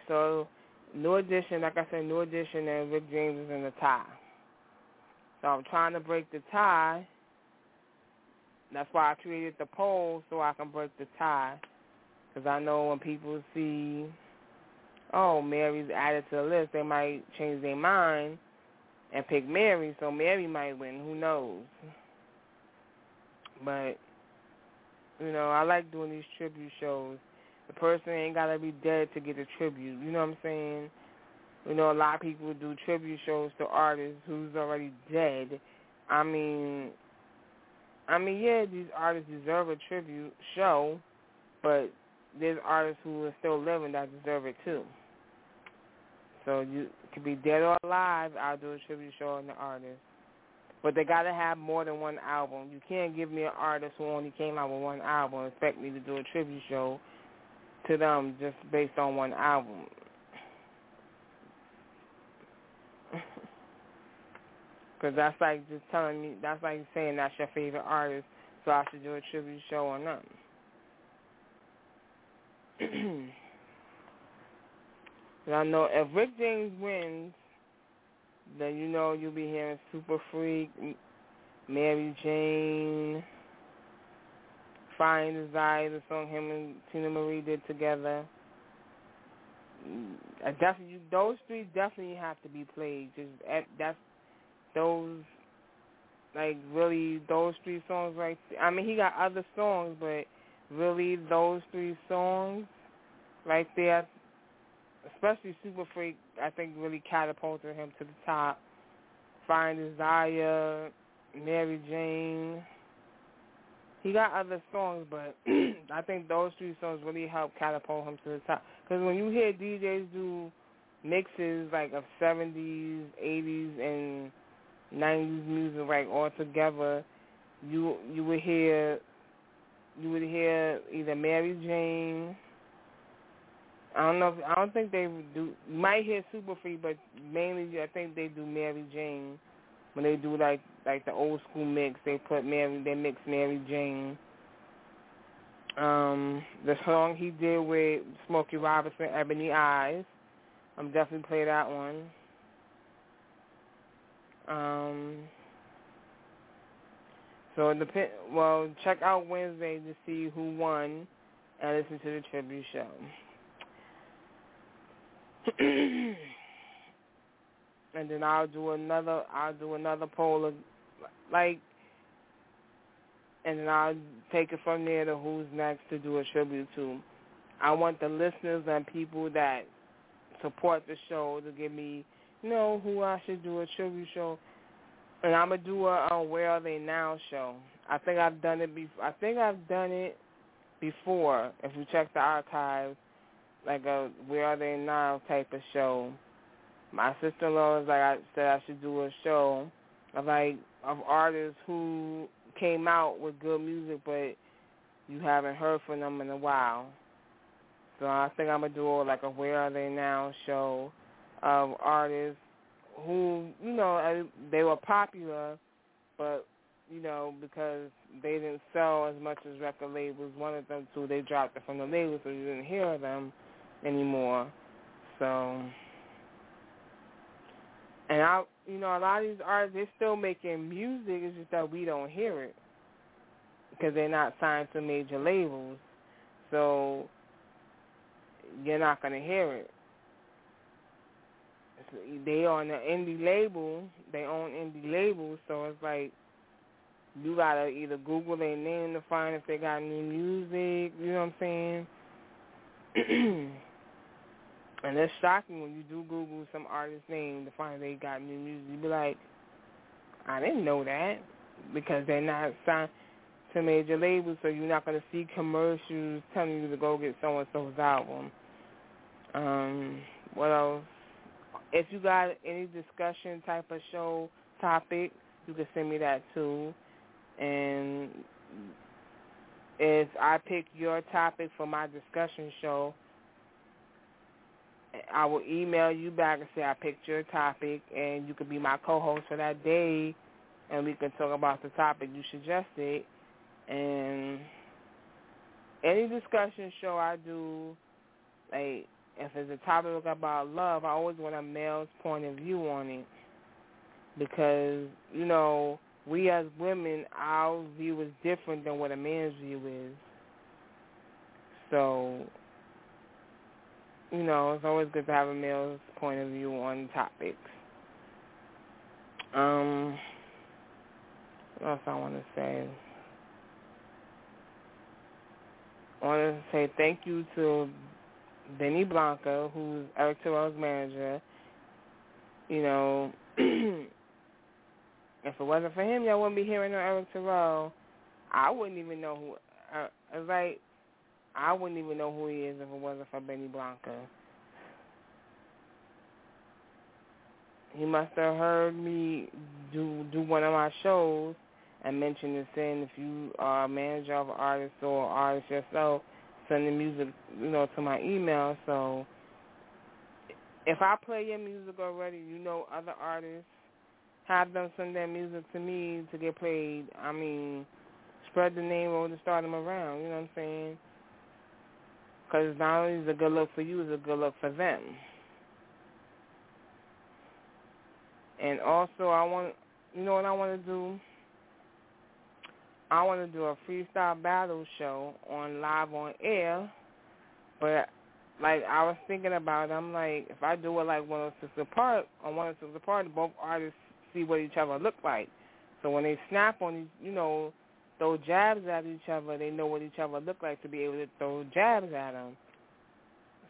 so, New Edition, like I said, New Edition and Rick James is in the tie. So I'm trying to break the tie. That's why I created the poll so I can break the tie. Because I know when people see, oh, Mary's added to the list, they might change their mind and pick Mary, so Mary might win. Who knows? But, you know, I like doing these tribute shows. The person ain't got to be dead to get a tribute. You know what I'm saying? You know, a lot of people do tribute shows to artists who's already dead. I mean, I mean, yeah, these artists deserve a tribute show, but there's artists who are still living that deserve it too. So you could be dead or alive. I'll do a tribute show on the artist, but they got to have more than one album. You can't give me an artist who only came out with one album and expect me to do a tribute show to them just based on one album. Because that's like just telling me, that's like saying that's your favorite artist, so I should do a tribute show on them. and I know if Rick James wins, then you know you'll be hearing Super Freak, Mary Jane, and Desire, the song him and Teena Marie did together. Mm, I definitely, those three definitely have to be played. Just eh, that's those, like really those three songs right. I mean, he got other songs, but really those three songs right there, especially Super Freak, I think really catapulted him to the top. Find Desire, Mary Jane. He got other songs, but I think those three songs really helped catapult him to the top. Because when you hear DJs do mixes like of 70s, 80s, and 90s music like all together, you you would hear you would hear either Mary Jane. I don't know. If, I don't think they do. You might hear Super Freak, but mainly I think they do Mary Jane when they do like like the old school mix. They put Mary, they mixed Mary Jane. Um, the song he did with Smokey Robinson, Ebony Eyes. I'm definitely play that one. Um, so it depend. Well, check out Wednesday to see who won, and listen to the tribute show. and then I'll do another. I'll do another poll of like, and then I'll take it from there to who's next to do a tribute to. I want the listeners and people that support the show to give me, know, who I should do a tribute show. And I'm gonna do a, a Where Are They Now show. I think I've done it before. I think I've done it before. If you check the archives, like a Where Are They Now type of show. My sister-in-law was like, I said I should do a show of like of artists who came out with good music, but you haven't heard from them in a while. So I think I'm gonna do like a Where Are They Now show of artists who you know they were popular, but you know because they didn't sell as much as record labels wanted them to, they dropped it from the labels, so you didn't hear them anymore. So, and I, you know, a lot of these artists they're still making music. It's just that we don't hear it because they're not signed to major labels. So you're not gonna hear it. They on the indie label, they own indie labels, so it's like you gotta either Google their name to find if they got new music. You know what I'm saying? and it's shocking when you do Google some artist's name to find they got new music. You be like, I didn't know that because they're not signed to major labels, so you're not to see commercials telling you to go get so and so's album. Um, what else? If you got any discussion type of show topic, you can send me that too. And if I pick your topic for my discussion show, I will email you back and say I picked your topic, and you could be my co-host for that day, and we can talk about the topic you suggested. And any discussion show I do, like if it's a topic about love, I always want a male's point of view on it because you know we as women, our view is different than what a man's view is. So, you know, it's always good to have a male's point of view on topics. Um, what else I want to say? I want to say thank you to Benny Blanca, who's Eric Terrell's manager. You know, if it wasn't for him, y'all wouldn't be hearing no Eric Terrell. I wouldn't even know who. Uh, like I wouldn't even know who he is if it wasn't for Benny Blanca. He must have heard me do do one of my shows and mention this saying if you are a manager of an artist or artist yourself, send the music, you know, to my email. So if I play your music already, you know other artists have them send their music to me to get played. I mean, spread the name or to start them around. You know what I'm saying? Because not only is it a good look for you, it's a good look for them. And also, I want, you know what I want to do? I want to do a freestyle battle show on live on air, but like I was thinking about, it, I'm like, if I do it like 106 & Park on 106 & Park, both artists see what each other look like. So when they snap on, you know, throw jabs at each other, they know what each other look like to be able to throw jabs at them.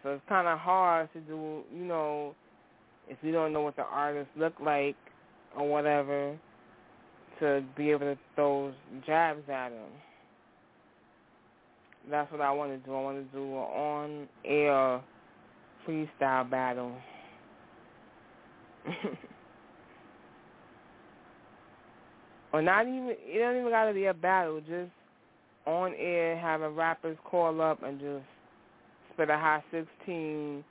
So it's kind of hard to do, you know, if you don't know what the artists look like or whatever to be able to throw jabs at him. That's what I want to do. I want to do an on-air freestyle battle. or not even, it don't even got to be a battle. Just on air, having rappers call up and just spit a high 16,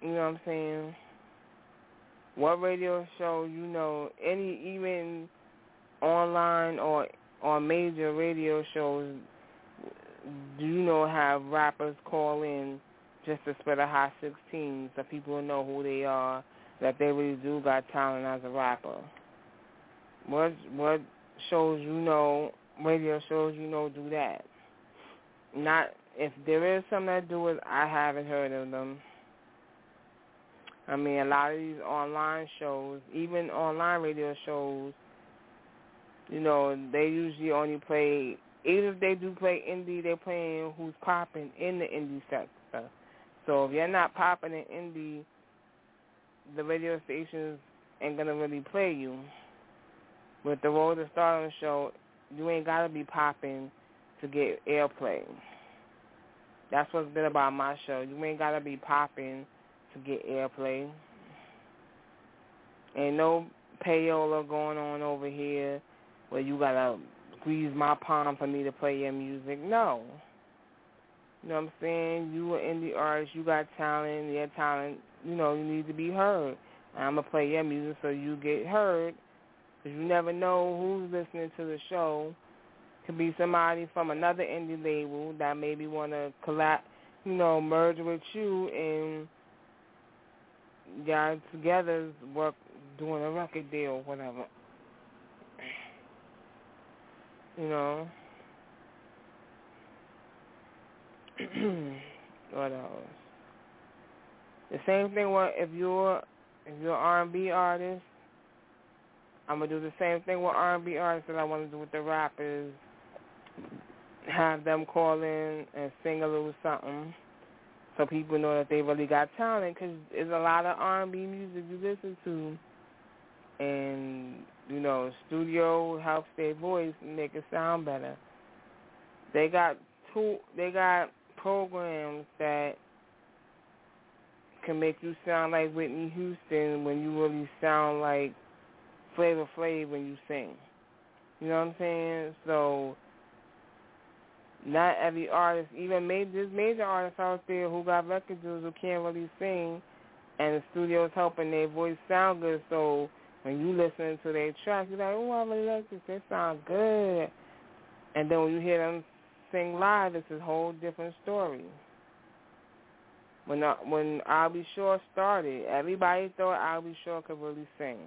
you know what I'm saying? What radio show, you know, any, even online or on major radio shows do you know have rappers call in just to spread a hot 16 so people know who they are, that they really do got talent as a rapper? What what shows you know, radio shows you know do that? Not if there is some that do it, I haven't heard of them. I mean, a lot of these online shows, even online radio shows, you know, they usually only play. Even if they do play indie, they're playing who's popping in the indie sector. So if you're not popping in indie, the radio stations ain't gonna really play you. With the role of Road to Stardom show, you ain't gotta be popping to get airplay. That's what's good about my show. You ain't gotta be popping to get airplay. Ain't no payola going on over here where you gotta squeeze my palm for me to play your music. No. You know what I'm saying? You are indie artist, you got talent, your talent, you know, you need to be heard. I'm going to play your music so you get heard because you never know who's listening to the show. Could be somebody from another indie label that maybe want to collab, you know, merge with you and y'all together work doing a record deal, or whatever. You know. what else? The same thing. What if you're if you're R&B artist, I'm gonna do the same thing with R&B artists that I want to do with the rappers. Have them call in and sing a little something, so people know that they really got talent. Because there's a lot of R&B music you listen to, and you know, studio helps their voice make it sound better. They got two. They got programs that can make you sound like Whitney Houston when you really sound like Flavor Flav when you sing. You know what I'm saying? So not every artist, even major, there's major artists out there who got record deals who can't really sing, and the studio's helping their voice sound good. So when you listen to their tracks, you're like, oh, I really like this. They sound good. And then when you hear them sing live, it's a whole different story. When uh, when Al B. Sure started, everybody thought Al B. Sure could really sing.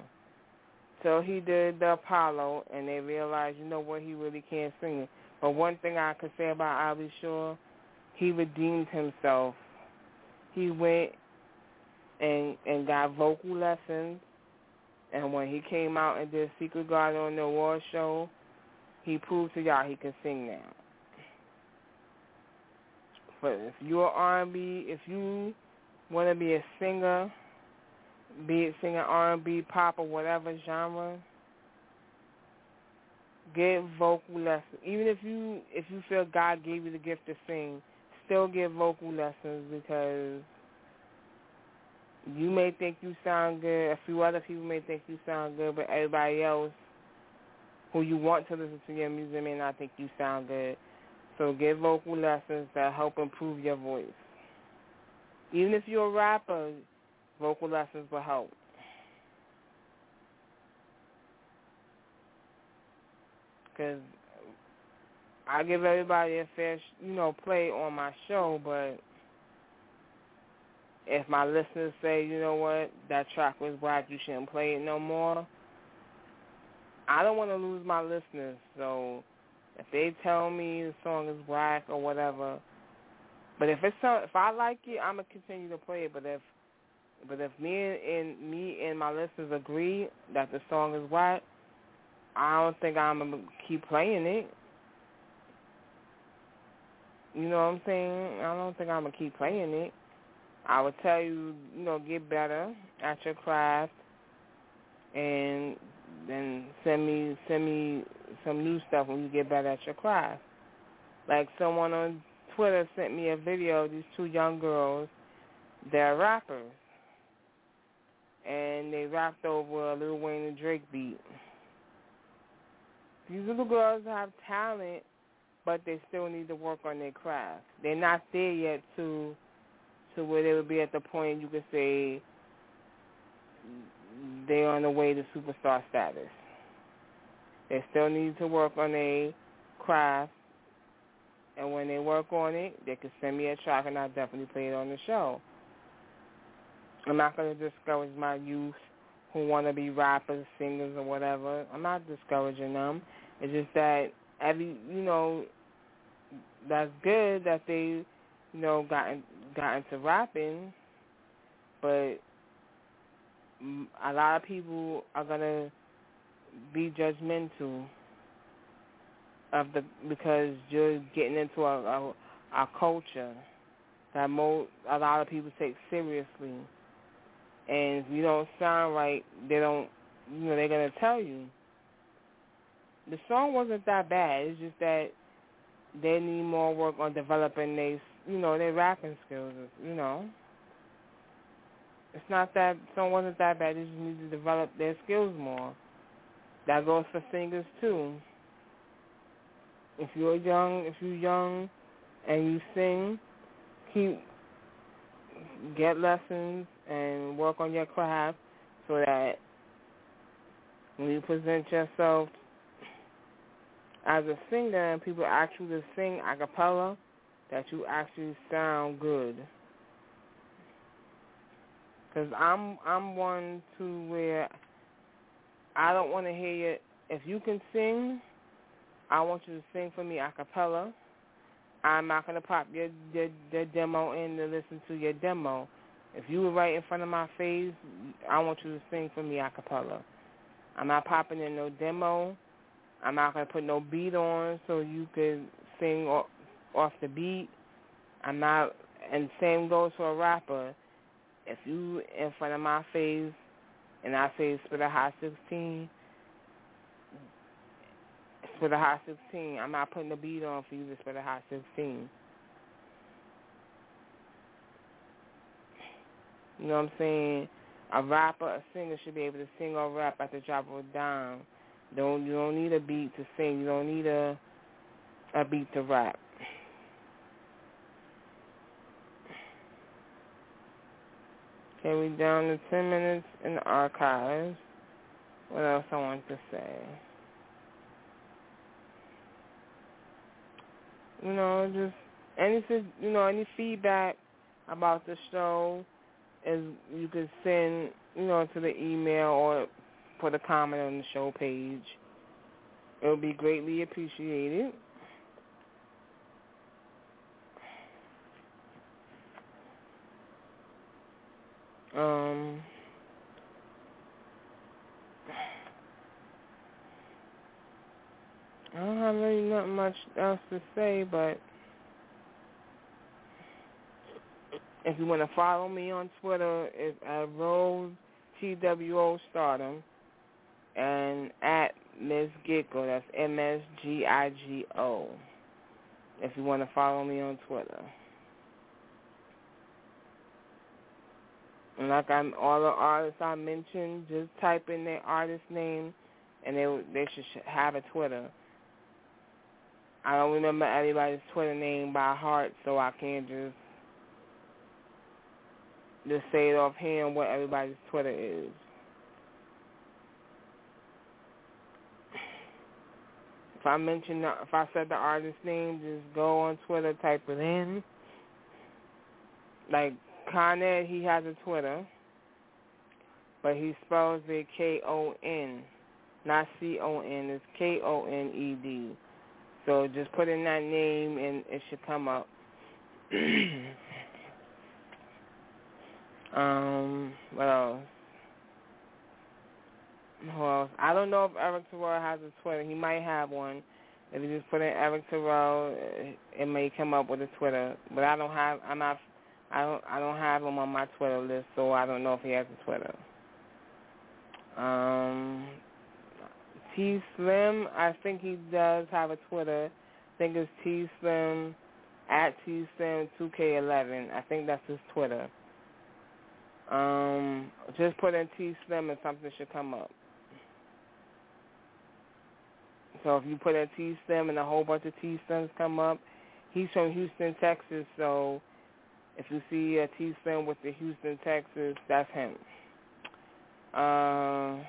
So he did the Apollo, and they realized, you know what, he really can't sing. But one thing I could say about Al B. Sure, he redeemed himself. He went and and got vocal lessons, and when he came out and did Secret Garden on the award show, he proved to y'all he can sing now. But if you're R&B, if you want to be a singer, be it singing R&B, pop, or whatever genre, get vocal lessons. Even if you if you feel God gave you the gift to sing, still get vocal lessons because you may think you sound good. A few other people may think you sound good, but everybody else who you want to listen to your music may not think you sound good. So get vocal lessons that help improve your voice. Even if you're a rapper, vocal lessons will help. Because I give everybody a fair, you know, play on my show, but if my listeners say, you know what, that track was whack, you shouldn't play it no more, I don't want to lose my listeners. So if they tell me the song is whack or whatever, but if it's if I like it, I'm gonna continue to play it. But if but if me and, and me and my listeners agree that the song is whack, I don't think I'm gonna keep playing it. You know what I'm saying? I don't think I'm gonna keep playing it. I would tell you, you know, get better at your craft, and then send me send me some new stuff when you get better at your craft. Like someone on Twitter sent me a video of these two young girls. They're rappers, and they rapped over a Lil Wayne and Drake beat. These little girls have talent, but they still need to work on their craft. They're not there yet to to where they would be at the point you could say they're on the way to superstar status. They still need to work on a craft. And when they work on it, they can send me a track and I'll definitely play it on the show. I'm not going to discourage my youth who want to be rappers, singers, or whatever. I'm not discouraging them. It's just that every, you know, that's good that they, you know, got got into rapping, but a lot of people are gonna be judgmental of the because you're getting into a, a, a culture that mo a lot of people take seriously, and if you don't sound right, they don't, you know, they're gonna tell you. The song wasn't that bad. It's just that they need more work on developing their, you know, their rapping skills. You know, it's not that song wasn't that bad. They just need to develop their skills more. That goes for singers too. If you're young, if you're young, and you sing, keep get lessons and work on your craft so that when you present yourself as a singer and people ask you to sing a cappella, that you actually sound good. Because I'm I'm one to where I don't want to hear you. If you can sing, I want you to sing for me a cappella. I'm not gonna pop your, your your demo in to listen to your demo. If you were right in front of my face, I want you to sing for me a cappella. I'm not popping in no demo. I'm not gonna put no beat on so you could sing off, the beat. I'm not, and same goes for a rapper. If you in front of my face and I say spit a hot 16, spit a hot 16. I'm not putting the beat on for you to spit a hot 16. You know what I'm saying? A rapper, a singer should be able to sing or rap at the drop of a dime. Don't you don't need a beat to sing. You don't need a a beat to rap. Okay, we down to ten minutes in the archives. What else I want to say? You know, just any you know any feedback about the show is you can send you know to the email or put a comment on the show page. It will be greatly appreciated. Um, I don't have really not much else to say, but if you want to follow me on Twitter, it's at Road TWO Stardom and at Ms. Gigo. That's M S G I G O. If you want to follow me on Twitter. And like I'm, all the artists I mentioned, just type in their artist name, and they they should have a Twitter. I don't remember anybody's Twitter name by heart, so I can't just just say it offhand what everybody's Twitter is. If I mention, if I said the artist name, just go on Twitter, type it in. Like Koned, he has a Twitter, but he spells it K O N, not C O N. It's K O N E D. So just put in that name and it should come up. um, what else? Who else? I don't know if Eric Terrell has a Twitter. He might have one. If you just put in Eric Terrell, it may come up with a Twitter. But I don't have. I'm not. I don't. I don't have him on my Twitter list, so I don't know if he has a Twitter. Um, T Slim, I think he does have a Twitter. I think it's T Slim at T Slim 2K11. I think that's his Twitter. Um, just put in T Slim and something should come up. So if you put in T Slim and a whole bunch of T Slims come up, he's from Houston, Texas. So if you see a T Slim with the Houston, Texas, that's him. Uh,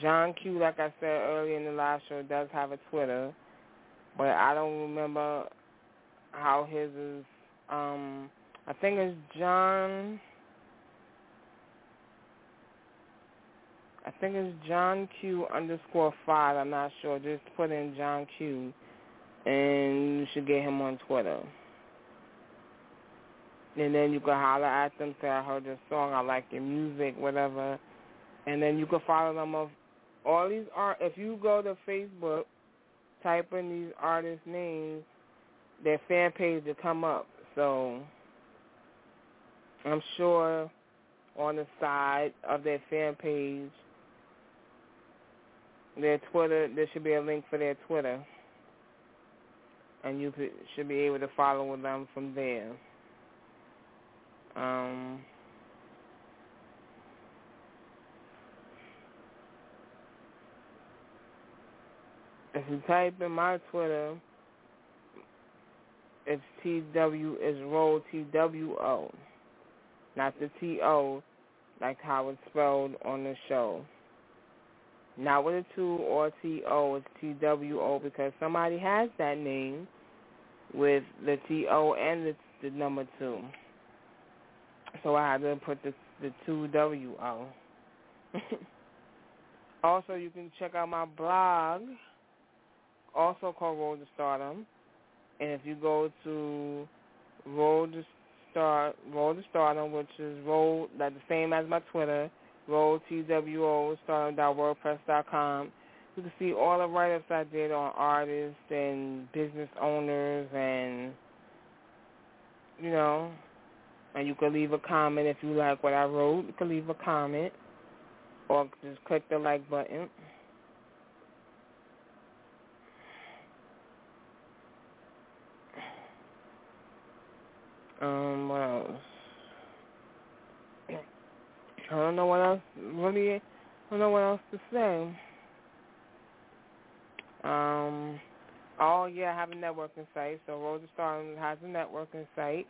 John Q, like I said earlier in the last show, does have a Twitter, but I don't remember how his is. Um, I think it's John. I think it's John Q underscore five. I'm not sure. Just put in John Q, and you should get him on Twitter. And then you can holler at them, say I heard your song, I like your music, whatever. And then you can follow them of all these art. If you go to Facebook, type in these artists' names, their fan page will come up. So I'm sure on the side of their fan page, their Twitter, there should be a link for their Twitter, and you should be able to follow them from there. Um, if you type in my Twitter, it's TW is roll TWO, not the TO, like how it's spelled on the show. Not with a two or TO, it's TWO because somebody has that name with the TO and the, the number two. So I had to put the the two W O. also, you can check out my blog, also called Road to Stardom. And if you go to Road to Start, Road to Stardom, which is Road, like the same as my Twitter, Road T W O Stardom.wordpress.com. You can see all the write-ups I did on artists and business owners and, you know, and you can leave a comment if you like what I wrote. You can leave a comment or just click the like button. Um, what else? I don't know what else. Really, I don't know what else to say. Um, oh yeah, I have a networking site. So to Stardom has a networking site.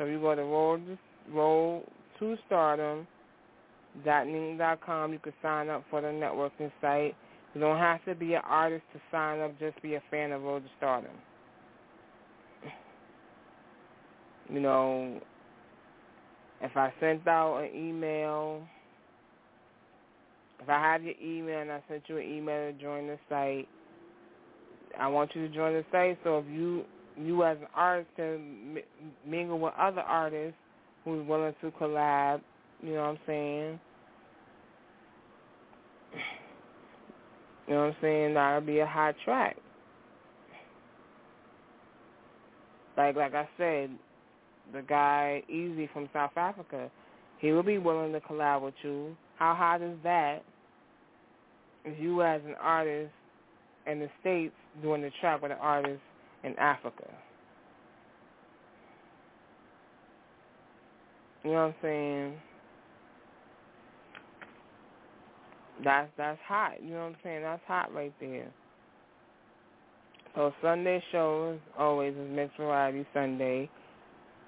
So you go to to, Road to Stardom dot com. You can sign up for the networking site. You don't have to be an artist to sign up. Just be a fan of Road to Stardom. You know, if I sent out an email, if I have your email and I sent you an email to join the site, I want you to join the site. So if you you as an artist can mingle with other artists who's willing to collab, you know what I'm saying? You know what I'm saying? That'll be a hot track. Like like I said, the guy Easy from South Africa, he will be willing to collab with you. How hot is that? If you as an artist in the States doing the track with an artist in Africa. You know what I'm saying? That's that's hot. You know what I'm saying? That's hot right there. So Sunday shows always is Mixed Variety Sunday.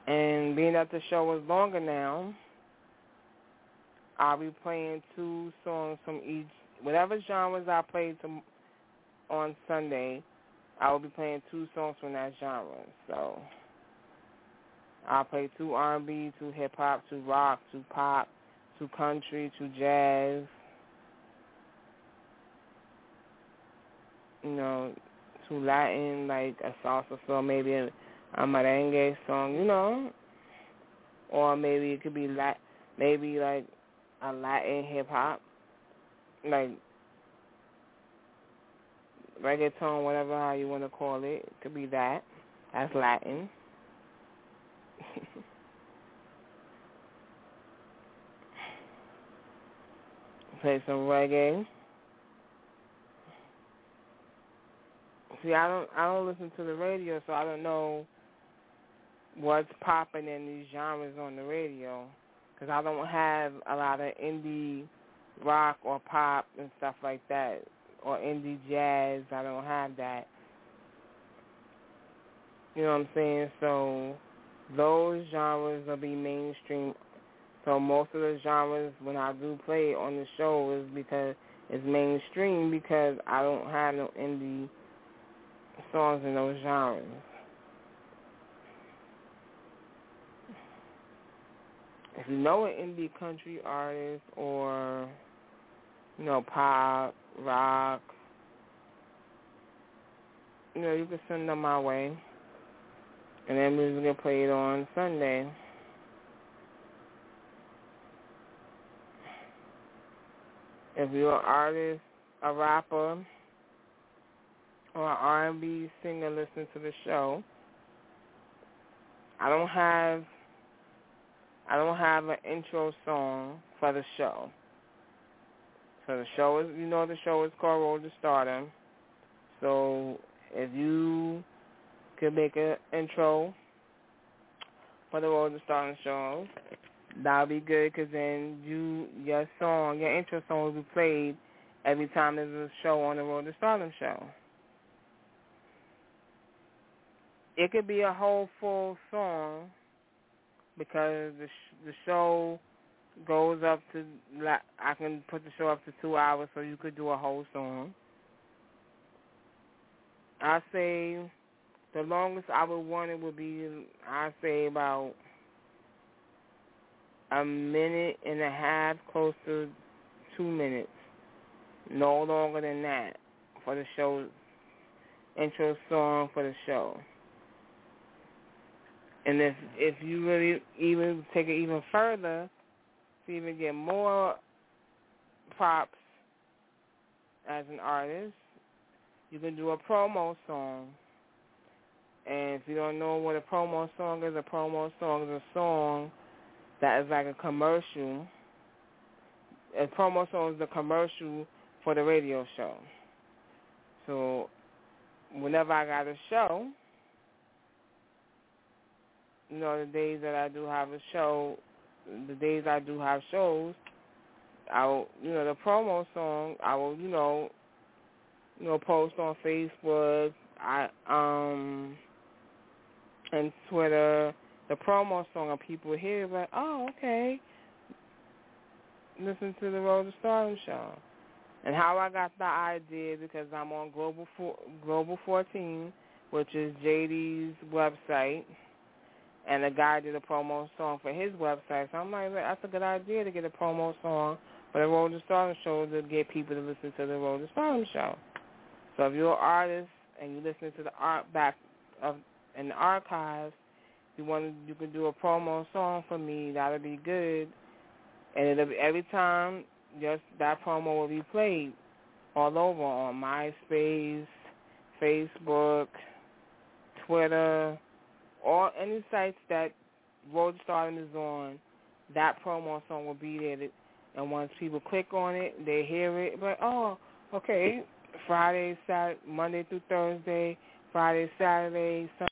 And being that the show is longer now, I'll be playing two songs from each, whatever genres I play to, on Sunday, I will be playing two songs from that genre. So I'll play two R&B, two hip hop, two rock, two pop, two country, two jazz. You know, two Latin, like a salsa song, maybe a, a merengue song, you know, or maybe it could be lat, maybe like a Latin hip hop, like reggaeton, whatever how you want to call it. It could be that. That's Latin. Play some reggae. See, I don't, I don't listen to the radio, so I don't know what's popping in these genres on the radio, because I don't have a lot of indie rock or pop and stuff like that or indie jazz. I don't have that. You know what I'm saying? So those genres will be mainstream. So most of the genres when I do play on the show is because it's mainstream because I don't have no indie songs in those genres. If you know an indie country artist or you know pop, rock, you know you can send them my way, and then music get played on Sunday. If you're an artist, a rapper, or an R&B singer listening to the show, I don't have I don't have an intro song for the show. So the show is you know the show is called Road to Stardom. So if you could make an intro for the Road to Stardom show, That'll be good because then you your song, your intro song will be played every time there's a show on the Road to Stardom show. It could be a whole full song because the sh- the show goes up to like I can put the show up to two hours, so you could do a whole song. I say the longest I would want it would be I say about a minute and a half, close to two minutes. No longer than that for the show intro song for the show. And if if you really even take it even further to even get more props as an artist, you can do a promo song. And if you don't know what a promo song is, a promo song is a song that is like a commercial. A promo song is the commercial for the radio show. So whenever I got a show, you know, the days that I do have a show, the days I do have shows, I will, you know, the promo song, I will, you know, you know, post on Facebook, I um, and Twitter, the promo song and people hear like, oh, okay. Listen to the Road to Stardom show. And how I got the idea because I'm on Global Global 14, which is JD's website, and the guy did a promo song for his website. So I'm like, that's a good idea to get a promo song for the to Stardom show to get people to listen to the to Stardom show. So if you're an artist and you're listening to the art back of in the archives, you want you can do a promo song for me. That'll be good. And it'll be every time just that promo will be played all over on MySpace, Facebook, Twitter, or any sites that Road Stardom is on. That promo song will be there. And once people click on it, they hear it. But oh, okay, Friday, Saturday, Monday through Thursday, Friday, Saturday, Sunday.